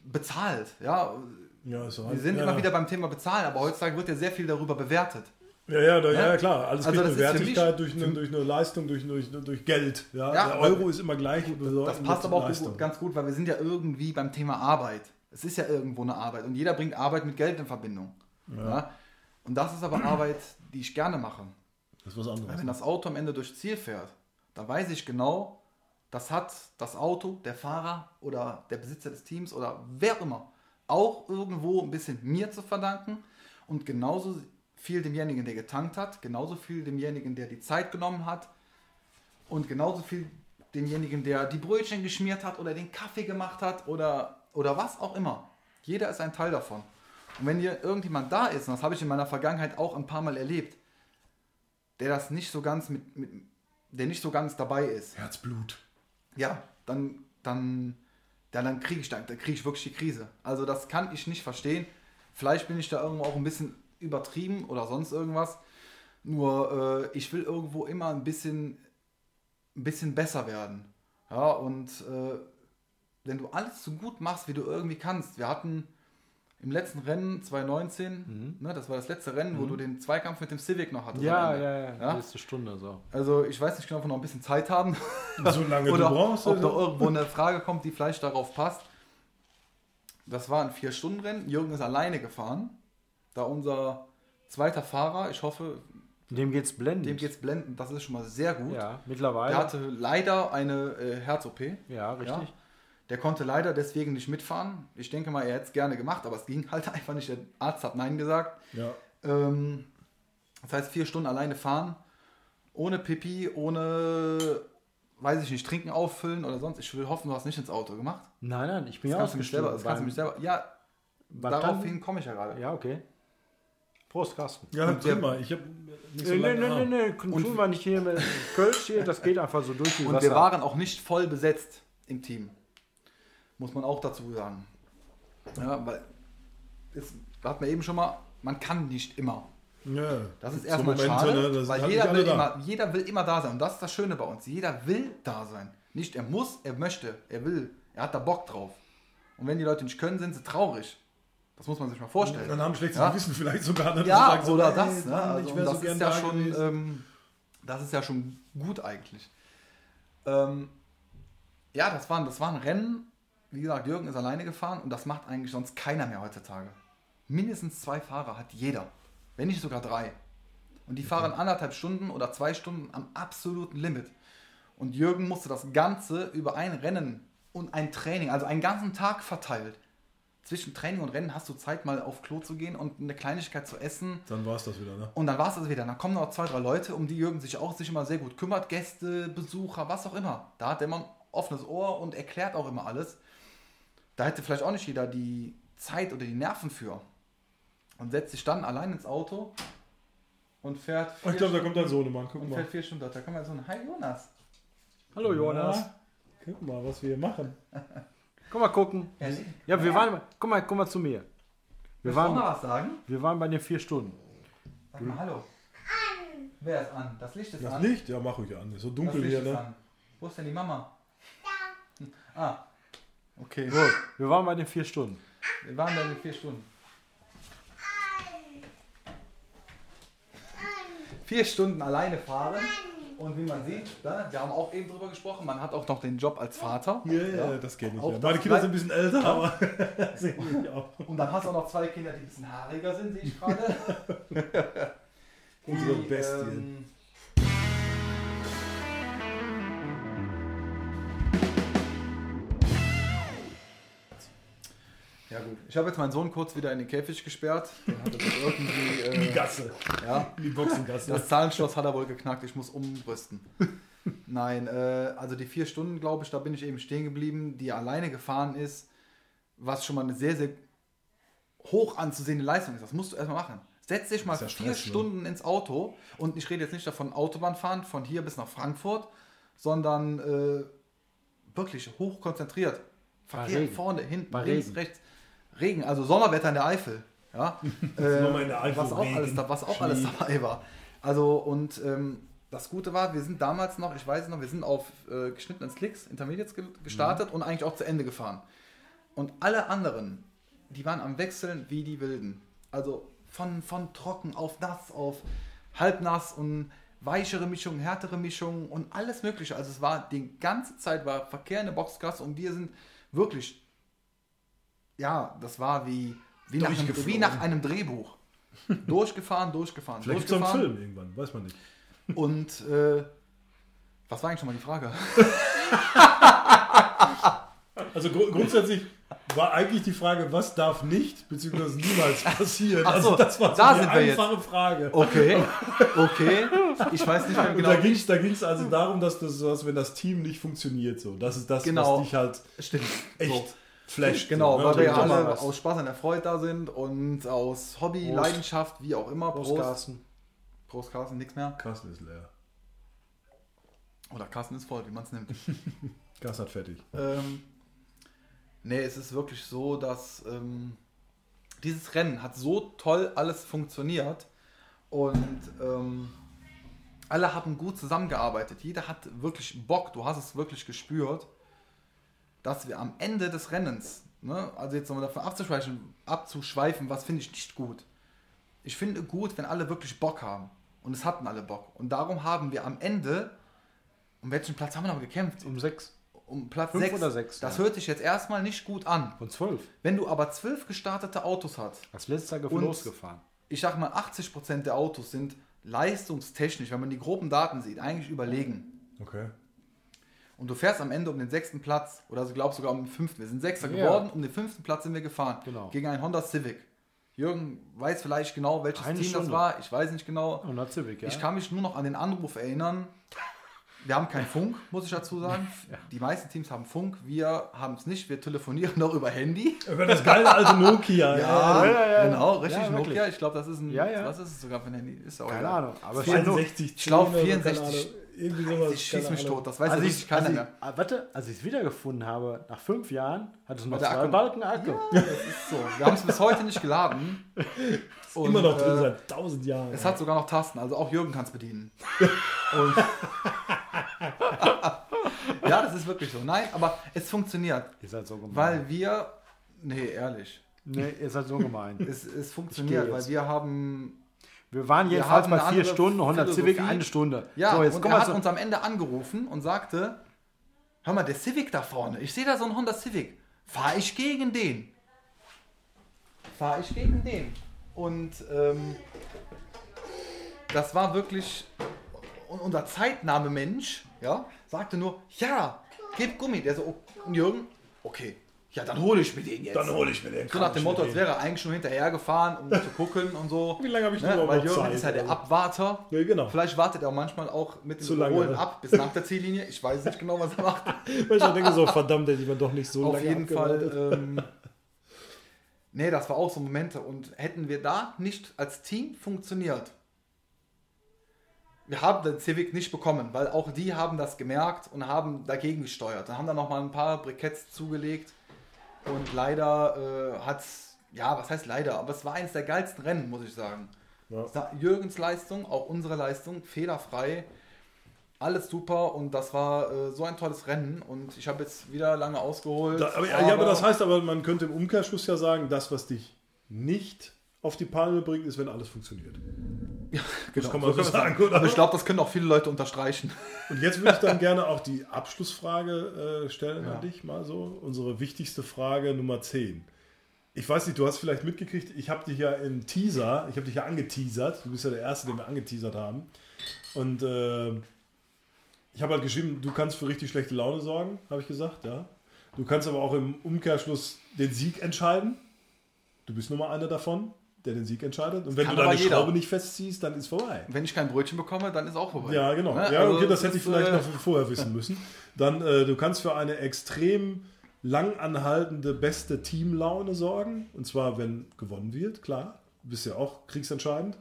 bezahlt. Ja, Ja, so wir sind ja. immer wieder beim Thema Bezahlen, aber heutzutage wird ja sehr viel darüber bewertet. Ja, ja, da, Ja? ja, klar. Alles Also das eine Wertigkeit durch, eine, durch eine Leistung, durch, durch, durch Geld. Ja, Ja, der Euro ist immer gleich. Das passt aber auch gut, ganz gut, weil wir sind ja irgendwie beim Thema Arbeit. Es ist ja irgendwo eine Arbeit und jeder bringt Arbeit mit Geld in Verbindung. Ja. Und das ist aber Arbeit, die ich gerne mache. Das ist was anderes. Weil wenn das Auto am Ende durchs Ziel fährt, dann weiß ich genau, das hat das Auto, der Fahrer oder der Besitzer des Teams oder wer auch immer auch irgendwo ein bisschen mir zu verdanken und genauso viel demjenigen, der getankt hat, genauso viel demjenigen, der die Zeit genommen hat und genauso viel demjenigen, der die Brötchen geschmiert hat oder den Kaffee gemacht hat oder, oder was auch immer. Jeder ist ein Teil davon. Und wenn hier irgendjemand da ist, und das habe ich in meiner Vergangenheit auch ein paar Mal erlebt, der das nicht so ganz mit, mit der nicht so ganz dabei ist, Herzblut. ja, dann, dann, ja, dann kriege ich, dann, dann kriege ich wirklich die Krise. Also das kann ich nicht verstehen. Vielleicht bin ich da irgendwo auch ein bisschen übertrieben oder sonst irgendwas. Nur äh, ich will irgendwo immer ein bisschen, ein bisschen besser werden. Ja, und äh, wenn du alles so gut machst, wie du irgendwie kannst. Wir hatten im letzten Rennen 2019, ne, das war das letzte Rennen, wo du den Zweikampf mit dem Civic noch hattest. Ja, ja, ja, Ja? Letzte Stunde so. Also ich weiß nicht genau, ob wir noch ein bisschen Zeit haben So lange oder du brauchst. ob da Also. irgendwo eine Frage kommt, die vielleicht darauf passt. Das war ein Vier-Stunden-Rennen. Jürgen ist alleine gefahren. Da unser zweiter Fahrer, ich hoffe, Dem geht's blendend. dem geht's blendend. Das ist schon mal sehr gut. Ja, mittlerweile. Der hatte leider eine äh, Herz-OP. ja, richtig. Ja. Der konnte leider deswegen nicht mitfahren. Ich denke mal, er hätte es gerne gemacht, aber es ging halt einfach nicht. Der Arzt hat Nein gesagt. Ja. Ähm, das heißt, vier Stunden alleine fahren, ohne Pipi, ohne, weiß ich nicht, trinken auffüllen oder sonst. Ich will hoffen, du hast nicht ins Auto gemacht. Nein, nein, ich bin Das ja mich selber, das kannst du mich selber. Ja, daraufhin komme ich ja gerade. Ja, okay. Prost, Carsten. Ja, Und der- prima. Ich habe nicht so Nee, nee, lange nee, Arm. nee, nee, tun wir nicht hier mit Kölsch hier, das geht einfach so durch die Und Wasser. wir waren auch nicht voll besetzt im Team. Muss man auch dazu sagen. Ja, weil, es hat man eben schon mal, man kann nicht immer. Ja. Das ist So erstmal Momente, schade, ne, das weil jeder will, immer, jeder will immer da sein. Und das ist das Schöne bei uns. Jeder will da sein. Nicht er muss, er möchte, er will. Er hat da Bock drauf. Und wenn die Leute nicht können, sind sie traurig. Das muss man sich mal vorstellen. Dann haben schlechtes Ja. Gewissen vielleicht sogar. ne? Ja, Sagen so, oder ey, das. Ne? Also, ich wäre das, so gern ist ja da schon, ähm, das ist ja schon gut eigentlich. Ähm, ja, das war, das war ein Rennen. Wie gesagt, Jürgen ist alleine gefahren und das macht eigentlich sonst keiner mehr heutzutage. Mindestens zwei Fahrer hat jeder. Wenn nicht sogar drei. Und die fahren anderthalb Stunden oder zwei Stunden am absoluten Limit. Und Jürgen musste das Ganze über ein Rennen und ein Training, also einen ganzen Tag verteilt. Zwischen Training und Rennen hast du Zeit, mal auf Klo zu gehen und eine Kleinigkeit zu essen. Dann war es das wieder, ne? Und dann war es das wieder. Dann kommen noch zwei, drei Leute, um die Jürgen sich auch sich immer sehr gut kümmert. Gäste, Besucher, was auch immer. Da hat er immer ein offenes Ohr und erklärt auch immer alles. Da hätte vielleicht auch nicht jeder die Zeit oder die Nerven für. Und setzt sich dann allein ins Auto und fährt Oh, ich glaube, da kommt dein Sohnemann. Guck und mal. fährt vier Stunden dort. Da kommt so ein Hi Jonas. Hallo Jonas. Ja, guck mal, was wir hier machen. Komm mal gucken. Ja, wir waren. Guck mal, guck mal zu mir. Wir Willst du waren, was sagen? wir waren bei den vier Stunden. Sag mal Hallo. Wer ist an? Das Licht ist Das an. Licht? Ja, mach ruhig an. Ist so Das dunkel Licht hier, ist ne? an. Wo ist denn die Mama? Da. Ah. Okay. So, wir waren bei den vier Stunden. Wir waren dann in vier Stunden. Vier Stunden alleine fahren. Und wie man sieht, ne, wir haben auch eben drüber gesprochen, man hat auch noch den Job als Vater. Ja, ja, das kenne ich. Auch Ja. das Meine Kinder sind ein bisschen älter, aber sehen mich auch. Und dann hast du auch noch zwei Kinder, die ein bisschen haariger sind, sehe ich gerade. Unsere Die, Bestien. ähm, Ja gut, ich habe jetzt meinen Sohn kurz wieder in den Käfig gesperrt. Den hat er irgendwie, In die äh, Gasse. ja, die Boxengasse. das Zahlenschloss hat er wohl geknackt, ich muss umrüsten. Nein, äh, also die vier Stunden, glaube ich, da bin ich eben stehen geblieben, die alleine gefahren ist, was schon mal eine sehr, sehr hoch anzusehende Leistung ist. Das musst du erstmal machen. Setz dich mal ja vier Stress, ne? Stunden ins Auto und ich rede jetzt nicht davon Autobahnfahren von hier bis nach Frankfurt, sondern äh, wirklich hoch konzentriert. Verkehr vorne, hinten, Bei links, Regen. rechts. Regen, also Sommerwetter in der Eifel. Ja, in der Eifel, was auch, Regen, alles, da- was auch alles dabei war. Also und ähm, das Gute war, wir sind damals noch, ich weiß es noch, wir sind auf äh, geschnittenen Slicks, Intermediates ge gestartet Mhm. und eigentlich auch zu Ende gefahren. Und alle anderen, die waren am Wechseln wie die Wilden. Also von, von trocken auf nass, auf halbnass und weichere Mischungen, härtere Mischungen und alles mögliche. Also es war die ganze Zeit war Verkehr in der Boxgasse und wir sind wirklich, ja, das war wie, wie, nach, einem, wie nach einem Drehbuch. durchgefahren, durchgefahren, Vielleicht einen durchgefahren. Film irgendwann, weiß man nicht. Und äh, was war eigentlich schon mal die Frage? Also gru- grundsätzlich war eigentlich die Frage, was darf nicht bzw. niemals passieren. Ach so, also das war so da die wir jetzt. einfache Frage. Okay, okay. Ich weiß nicht mehr Und genau. da ging es da ging's also darum, dass das was, wenn das Team nicht funktioniert, so. Das ist das, Genau. was dich halt Stimmt. echt So. Flasht. Genau, ne? weil Und wir dann- alle was. aus Spaß an der Freude da sind und aus Hobby, Prost. Leidenschaft, wie auch immer. Prost, Prost, Carsten. Prost Carsten, nichts mehr. Kasten ist leer. Oder Carsten ist voll, wie man es nimmt. Gas hat fertig. ähm, nee, es ist wirklich so, dass ähm, dieses Rennen hat so toll alles funktioniert und ähm, alle haben gut zusammengearbeitet. Jeder hat wirklich Bock, du hast es wirklich gespürt, dass wir am Ende des Rennens ne, also jetzt nochmal davon abzuschweifen, abzuschweifen was finde ich nicht gut. Ich finde gut, wenn alle wirklich Bock haben. Und es hatten alle Bock. Und darum haben wir am Ende, um welchen Platz haben wir noch gekämpft? Um sechs. Um Platz Fünf 6. oder sechs, Das ja. hört sich jetzt erstmal nicht gut an. Von zwölf. Wenn du aber zwölf gestartete Autos hast, Als letzter losgefahren. ich sag mal 80% der Autos sind leistungstechnisch, wenn man die groben Daten sieht, eigentlich überlegen. Okay. Und du fährst am Ende um den sechsten Platz oder also glaubst sogar um den fünften. Wir sind Sechster Ja. geworden, um den fünften Platz sind wir gefahren. Genau. Gegen einen Honda Civic. Jürgen weiß vielleicht genau, welches Eine Team das Stunde. war. Ich weiß nicht genau. Hat Civic, ja. Ich kann mich nur noch an den Anruf erinnern. Wir haben keinen Funk, muss ich dazu sagen. Die meisten Teams haben Funk, wir haben es nicht. Wir telefonieren noch über Handy. Über das geile alte Nokia. Ja, ja, ja. genau, richtig Ja, wirklich. Nokia. Ich glaube, das ist ein, Ja, ja. was ist es sogar für ein Handy? Ist auch Keine. Ahnung. Aber es war nur, 64, Ich glaub, 10 oder 64. Irgendwie sowas. Ich schieß mich tot, das weiß als ja ich, keiner als ich, mehr. ah, warte, als ich es wiedergefunden habe, nach fünf Jahren, hat es noch zwei Akku- Balken Akku. Das ist so. Wir haben es bis heute nicht geladen. Und, Immer noch drin äh, seit tausend Jahren. Es hat sogar noch Tasten, also auch Jürgen kann es bedienen. Ja, das ist wirklich so. Nein, aber es funktioniert, Ihr seid so gemein. weil wir, nee, ehrlich, nee, ihr seid so gemein. es, es funktioniert, weil wir haben, Wir waren jedenfalls eine vier Stunden, 100 Civic, eine Stunde. ja, so, jetzt und er hat zu, uns am Ende angerufen und sagte, hör mal, der Civic da vorne, ich sehe da so einen Honda Civic, fahre ich gegen den. Fahre ich gegen den. Und ähm, das war wirklich und unser Zeitnahme-Mensch, ja, sagte nur, ja, gib Gummi. Der so, oh, Jürgen, okay, ja, dann hole ich mir den jetzt. Dann hole ich mir den. so nach dem Motto, als wäre er eigentlich schon hinterher gefahren, um zu gucken und so. Wie lange habe ich Ne? Weil Jürgen Zeit? ist ja der Abwarter. Ja, genau. Vielleicht wartet er auch manchmal auch mit dem Überholen ne? ab bis nach der Ziellinie. Ich weiß nicht genau, was er macht. Weil ich dann denke so, verdammt, ich mir doch nicht so Auf lange jeden abgewartet. Fall. Ähm, nee, das war auch so Momente. Und hätten wir da nicht als Team funktioniert, wir haben den Civic nicht bekommen, weil auch die haben das gemerkt und haben dagegen gesteuert. Dann haben dann noch mal ein paar Briketts zugelegt und leider äh, hat ja, was heißt leider, aber es war eines der geilsten Rennen, muss ich sagen. Ja. Es Jürgens Leistung, auch unsere Leistung, fehlerfrei, alles super und das war äh, so ein tolles Rennen und ich habe jetzt wieder lange ausgeholt. Da, aber, ja, aber das heißt aber, man könnte im Umkehrschluss ja sagen, das, was dich nicht auf die Palme bringt, ist, wenn alles funktioniert. Genau, kann man so wir sagen, oder? Aber ich glaube, das können auch viele Leute unterstreichen. Und jetzt würde ich dann gerne auch die Abschlussfrage äh, stellen Ja. an dich mal so. Unsere wichtigste Frage Nummer 10. Ich weiß nicht, du hast vielleicht mitgekriegt, ich habe dich ja in Teaser, ich habe dich ja angeteasert. Du bist ja der Erste, den wir angeteasert haben. Und äh, ich habe halt geschrieben, du kannst für richtig schlechte Laune sorgen, habe ich gesagt, ja. Du kannst aber auch im Umkehrschluss den Sieg entscheiden. Du bist Nummer einer davon, der den Sieg entscheidet. Und wenn kann du deine jeder. Schraube nicht festziehst, dann ist vorbei. Wenn ich kein Brötchen bekomme, dann ist auch vorbei. Ja, genau. Ne? Ja, Also okay, das es hätte ich vielleicht äh, noch vorher wissen müssen. Dann, äh, du kannst für eine extrem lang anhaltende beste Teamlaune sorgen. Und zwar, wenn gewonnen wird, klar. Du bist ja auch kriegsentscheidend.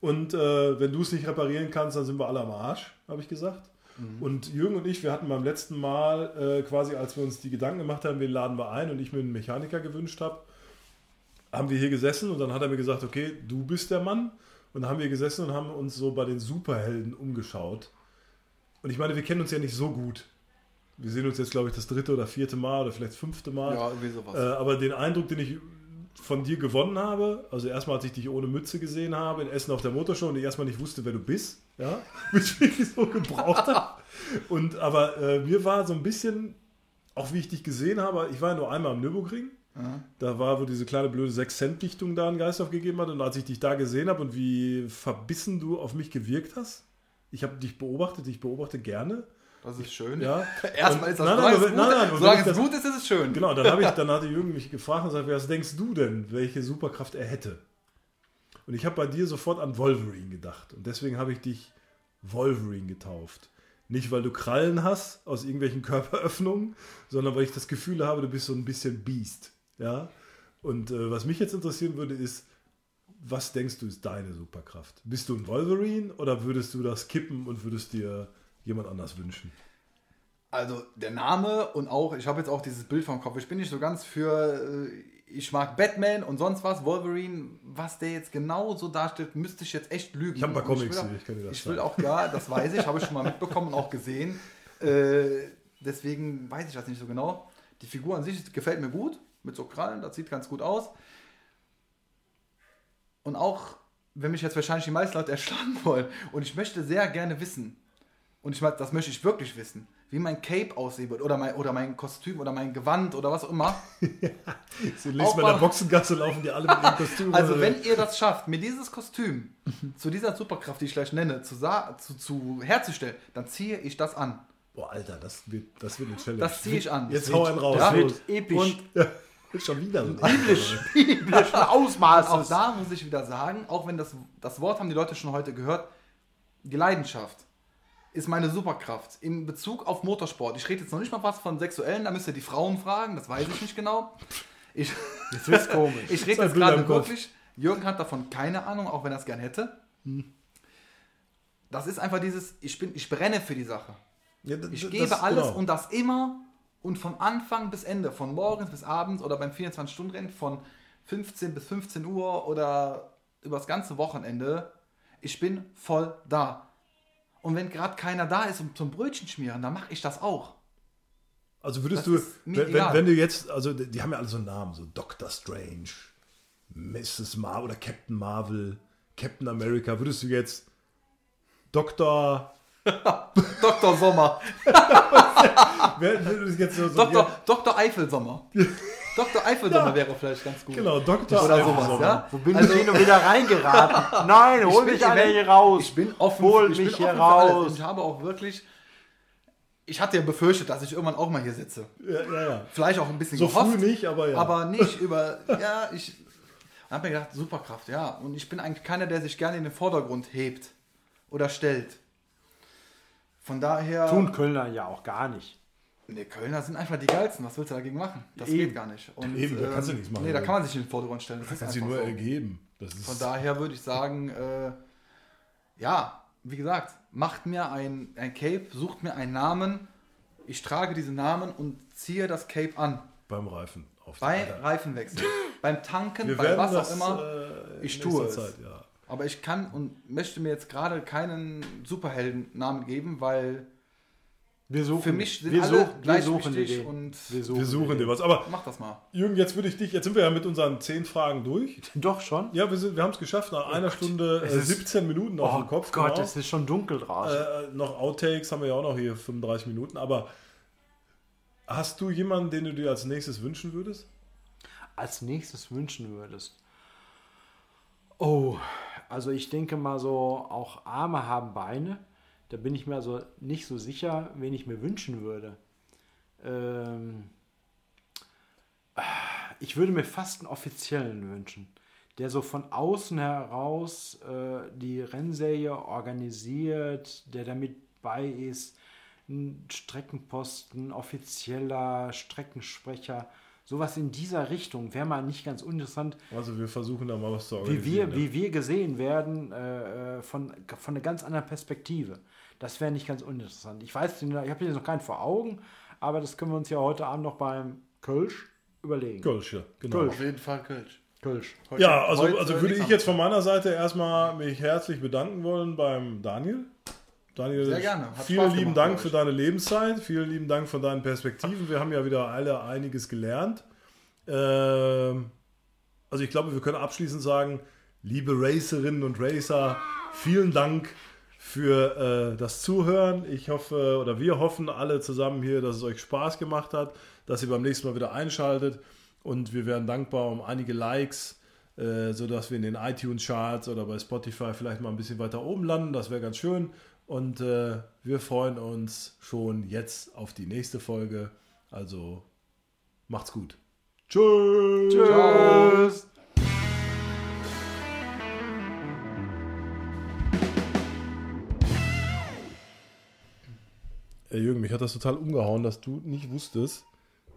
Und äh, wenn du es nicht reparieren kannst, dann sind wir alle am Arsch, habe ich gesagt. Mhm. Und Jürgen und ich, wir hatten beim letzten Mal, äh, quasi als wir uns die Gedanken gemacht haben, wen laden wir ein und ich mir einen Mechaniker gewünscht habe, haben wir hier gesessen und dann hat er mir gesagt, okay, du bist der Mann. Und dann haben wir gesessen und haben uns so bei den Superhelden umgeschaut. Und ich meine, wir kennen uns ja nicht so gut. Wir sehen uns jetzt, glaube ich, das dritte oder vierte Mal oder vielleicht fünfte Mal. Ja, irgendwie sowas. Äh, aber den Eindruck, den ich von dir gewonnen habe, also erstmal, als ich dich ohne Mütze gesehen habe, in Essen auf der Motorshow und ich erstmal nicht wusste, wer du bist, ja, mich wirklich so gebraucht habe. Und aber äh, mir war so ein bisschen, auch wie ich dich gesehen habe, ich war ja nur einmal am Nürburgring. Da war, wo diese kleine blöde 6-Cent-Dichtung da einen Geist aufgegeben hat. Und als ich dich da gesehen habe und wie verbissen du auf mich gewirkt hast, ich habe dich beobachtet, ich beobachte gerne. Das ist schön. Ja. Erstmal ist das nein, nein, gut, nein, nein, aber solange es gut ist, ist es schön. Genau, dann, habe ich, dann hatte Jürgen mich gefragt und gesagt, was denkst du denn, welche Superkraft er hätte? Und ich habe bei dir sofort an Wolverine gedacht. Und deswegen habe ich dich Wolverine getauft. Nicht, weil du Krallen hast aus irgendwelchen Körperöffnungen, sondern weil ich das Gefühl habe, du bist so ein bisschen Beast. Ja? Und äh, was mich jetzt interessieren würde, ist, was denkst du ist deine Superkraft? Bist du ein Wolverine oder würdest du das kippen und würdest dir jemand anders wünschen? Also der Name und auch, ich habe jetzt auch dieses Bild vom Kopf. Ich bin nicht so ganz für, äh, ich mag Batman und sonst was, Wolverine, was der jetzt genau so darstellt, müsste ich jetzt echt lügen. Ich habe ein paar Und Comics will auch- ich kann dir das Ich will zeigen. auch, ja, das weiß ich, habe ich schon mal mitbekommen und auch gesehen. Äh, deswegen weiß ich das nicht so genau. Die Figur an sich gefällt mir gut, mit so Krallen, das sieht ganz gut aus. Und auch, wenn mich jetzt wahrscheinlich die meisten Leute erschlagen wollen, und ich möchte sehr gerne wissen, und ich meine, das möchte ich wirklich wissen, wie mein Cape aussehen wird, oder mein, oder mein Kostüm, oder mein Gewand, oder was auch immer. Sie liest mal in der Boxengasse, laufen die alle mit dem Kostüm. Also wenn ihr das schafft, mir dieses Kostüm zu dieser Superkraft, die ich gleich nenne, zu, zu, zu herzustellen, dann ziehe ich das an. Boah, Alter, das wird, das wird eine Challenge. Das ziehe ich an. Jetzt Das hau wird- einen raus. Ja, los. episch. Und Ist schon wieder so. biblisch, biblischen Ausmaßes. auch da muss ich wieder sagen, auch wenn das, das Wort haben die Leute schon heute gehört, die Leidenschaft ist meine Superkraft in Bezug auf Motorsport. Ich rede jetzt noch nicht mal was von sexuellen, da müsst ihr die Frauen fragen, das weiß ich nicht genau. Ich, Jetzt wird's komisch. ich rede jetzt gerade wirklich, Jürgen hat davon keine Ahnung, auch wenn er es gern hätte. Das ist einfach dieses, ich, bin, ich brenne für die Sache. Ja, das- Ich das- gebe alles genau. und das immer und von Anfang bis Ende, von morgens bis abends oder beim 24-Stunden-Rennen von 15 bis 15 Uhr oder über das ganze Wochenende. Ich bin voll da. Und wenn gerade keiner da ist um zum Brötchen schmieren, dann mache ich das auch. Also würdest Das du, wenn, wenn, wenn du jetzt, also die die haben ja alle so einen Namen, so Doctor Strange, Mrs. Marvel oder Captain Marvel, Captain America, würdest du jetzt Dr. Dr. Sommer. Wer jetzt so, so Dr. Dr. Eifelsommer. Dr. Eifelsommer wäre vielleicht ganz gut. Genau, Dr. Oder sowas, Sommer. ja? Wo bin ich hin und wieder reingeraten? Nein, hol mich alle hier raus. Ich bin offen, Hol ich mich bin hier offen für alles. raus. Und ich habe auch wirklich. Ich hatte ja befürchtet, dass ich irgendwann auch mal hier sitze. Ja, ja, ja. Vielleicht auch ein bisschen So gehofft, früh nicht, aber ja. aber nicht über. Ja, ich habe mir gedacht, Superkraft, ja. Und ich bin eigentlich keiner, der sich gerne in den Vordergrund hebt oder stellt. Von daher. Tun Kölner ja auch gar nicht. Nee, Kölner sind einfach die geilsten. Was willst du dagegen machen? Das Eben. geht gar nicht. Und, ähm, Eben, da kannst du nichts machen. Nee, da kann man sich in den Vordergrund stellen. Das das ist kann sich einfach nur so. ergeben. Von daher würde ich sagen, äh, ja, wie gesagt, macht mir ein, ein Cape, sucht mir einen Namen. Ich trage diesen Namen und ziehe das Cape an. beim Reifen auf Bei. Reifenwechsel, beim Tanken, Wir bei was das auch immer. äh, ich tue es. Zeit, ja. Aber ich kann und möchte mir jetzt gerade keinen Superheldennamen geben, weil Wir suchen, für mich sind wir alle suchen, wir gleich suchen dir wichtig den. und wir suchen, Wir suchen dir dir was. Aber mach das mal. Jürgen, jetzt würde ich dich, jetzt sind wir ja mit unseren zehn Fragen durch. Doch schon? Ja, wir, sind, wir haben es geschafft, nach einer Stunde Es äh, ist- 17 Minuten auf Oh dem Kopf. Gott, genau. es ist schon dunkel draußen. Äh, noch Outtakes haben wir ja auch noch hier 35 Minuten. Aber hast du jemanden, den du dir als nächstes wünschen würdest? als nächstes wünschen würdest? Oh, also ich denke mal so, auch Arme haben Beine. Da bin ich mir also nicht so sicher, wen ich mir wünschen würde. Ähm, ich würde mir fast einen offiziellen wünschen, der so von außen heraus äh, die Rennserie organisiert, der damit bei ist, ein Streckenposten, offizieller Streckensprecher, sowas in dieser Richtung wäre mal nicht ganz uninteressant, Also wir versuchen da mal was zu wie organisieren. wir, wie wir gesehen werden äh, äh, von, von einer ganz anderen Perspektive. Das wäre nicht ganz uninteressant. Ich weiß, ich habe jetzt noch keinen vor Augen, aber das können wir uns ja heute Abend noch beim Kölsch überlegen. Kölsch, ja, genau. Kölsch. Auf jeden Fall Kölsch. Kölsch. Heute- Ja, also, heute also würde ich jetzt von meiner Seite erstmal mich herzlich bedanken wollen beim Daniel. Daniel, Sehr gerne. Hat vielen lieben gemacht Dank für deine Lebenszeit, vielen lieben Dank von deinen Perspektiven. Wir haben ja wieder alle einiges gelernt. Ähm, also ich glaube, wir können abschließend sagen, liebe Racerinnen und Racer, vielen Dank für äh, das Zuhören. Ich hoffe, oder wir hoffen alle zusammen hier, dass es euch Spaß gemacht hat, dass ihr beim nächsten Mal wieder einschaltet. Und wir wären dankbar um einige Likes, äh, sodass wir in den iTunes-Charts oder bei Spotify vielleicht mal ein bisschen weiter oben landen. Das wäre ganz schön. Und äh, wir freuen uns schon jetzt auf die nächste Folge. Also macht's gut. Tschüss. Tschüss. Äh, Jürgen, mich hat das total umgehauen, dass du nicht wusstest,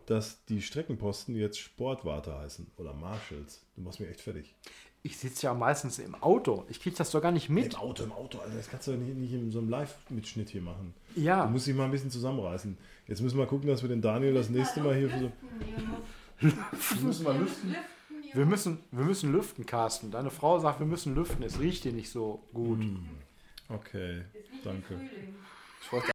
dass die Streckenposten jetzt Sportwarte heißen oder Marshalls. Du machst mich echt fertig. Ich sitze ja meistens im Auto. Ich kriege das doch gar nicht mit. Im Auto, im Auto. Also das kannst du nicht, nicht in so einem Live-Mitschnitt hier machen. Ja. Du musst dich mal ein bisschen zusammenreißen. Jetzt müssen wir gucken, dass wir den Daniel das nächste Mal hier für so... Wir müssen mal lüften. Wir müssen, wir müssen lüften, Carsten. Deine Frau sagt, wir müssen lüften. Es riecht dir nicht so gut. Okay, danke. Ich wollte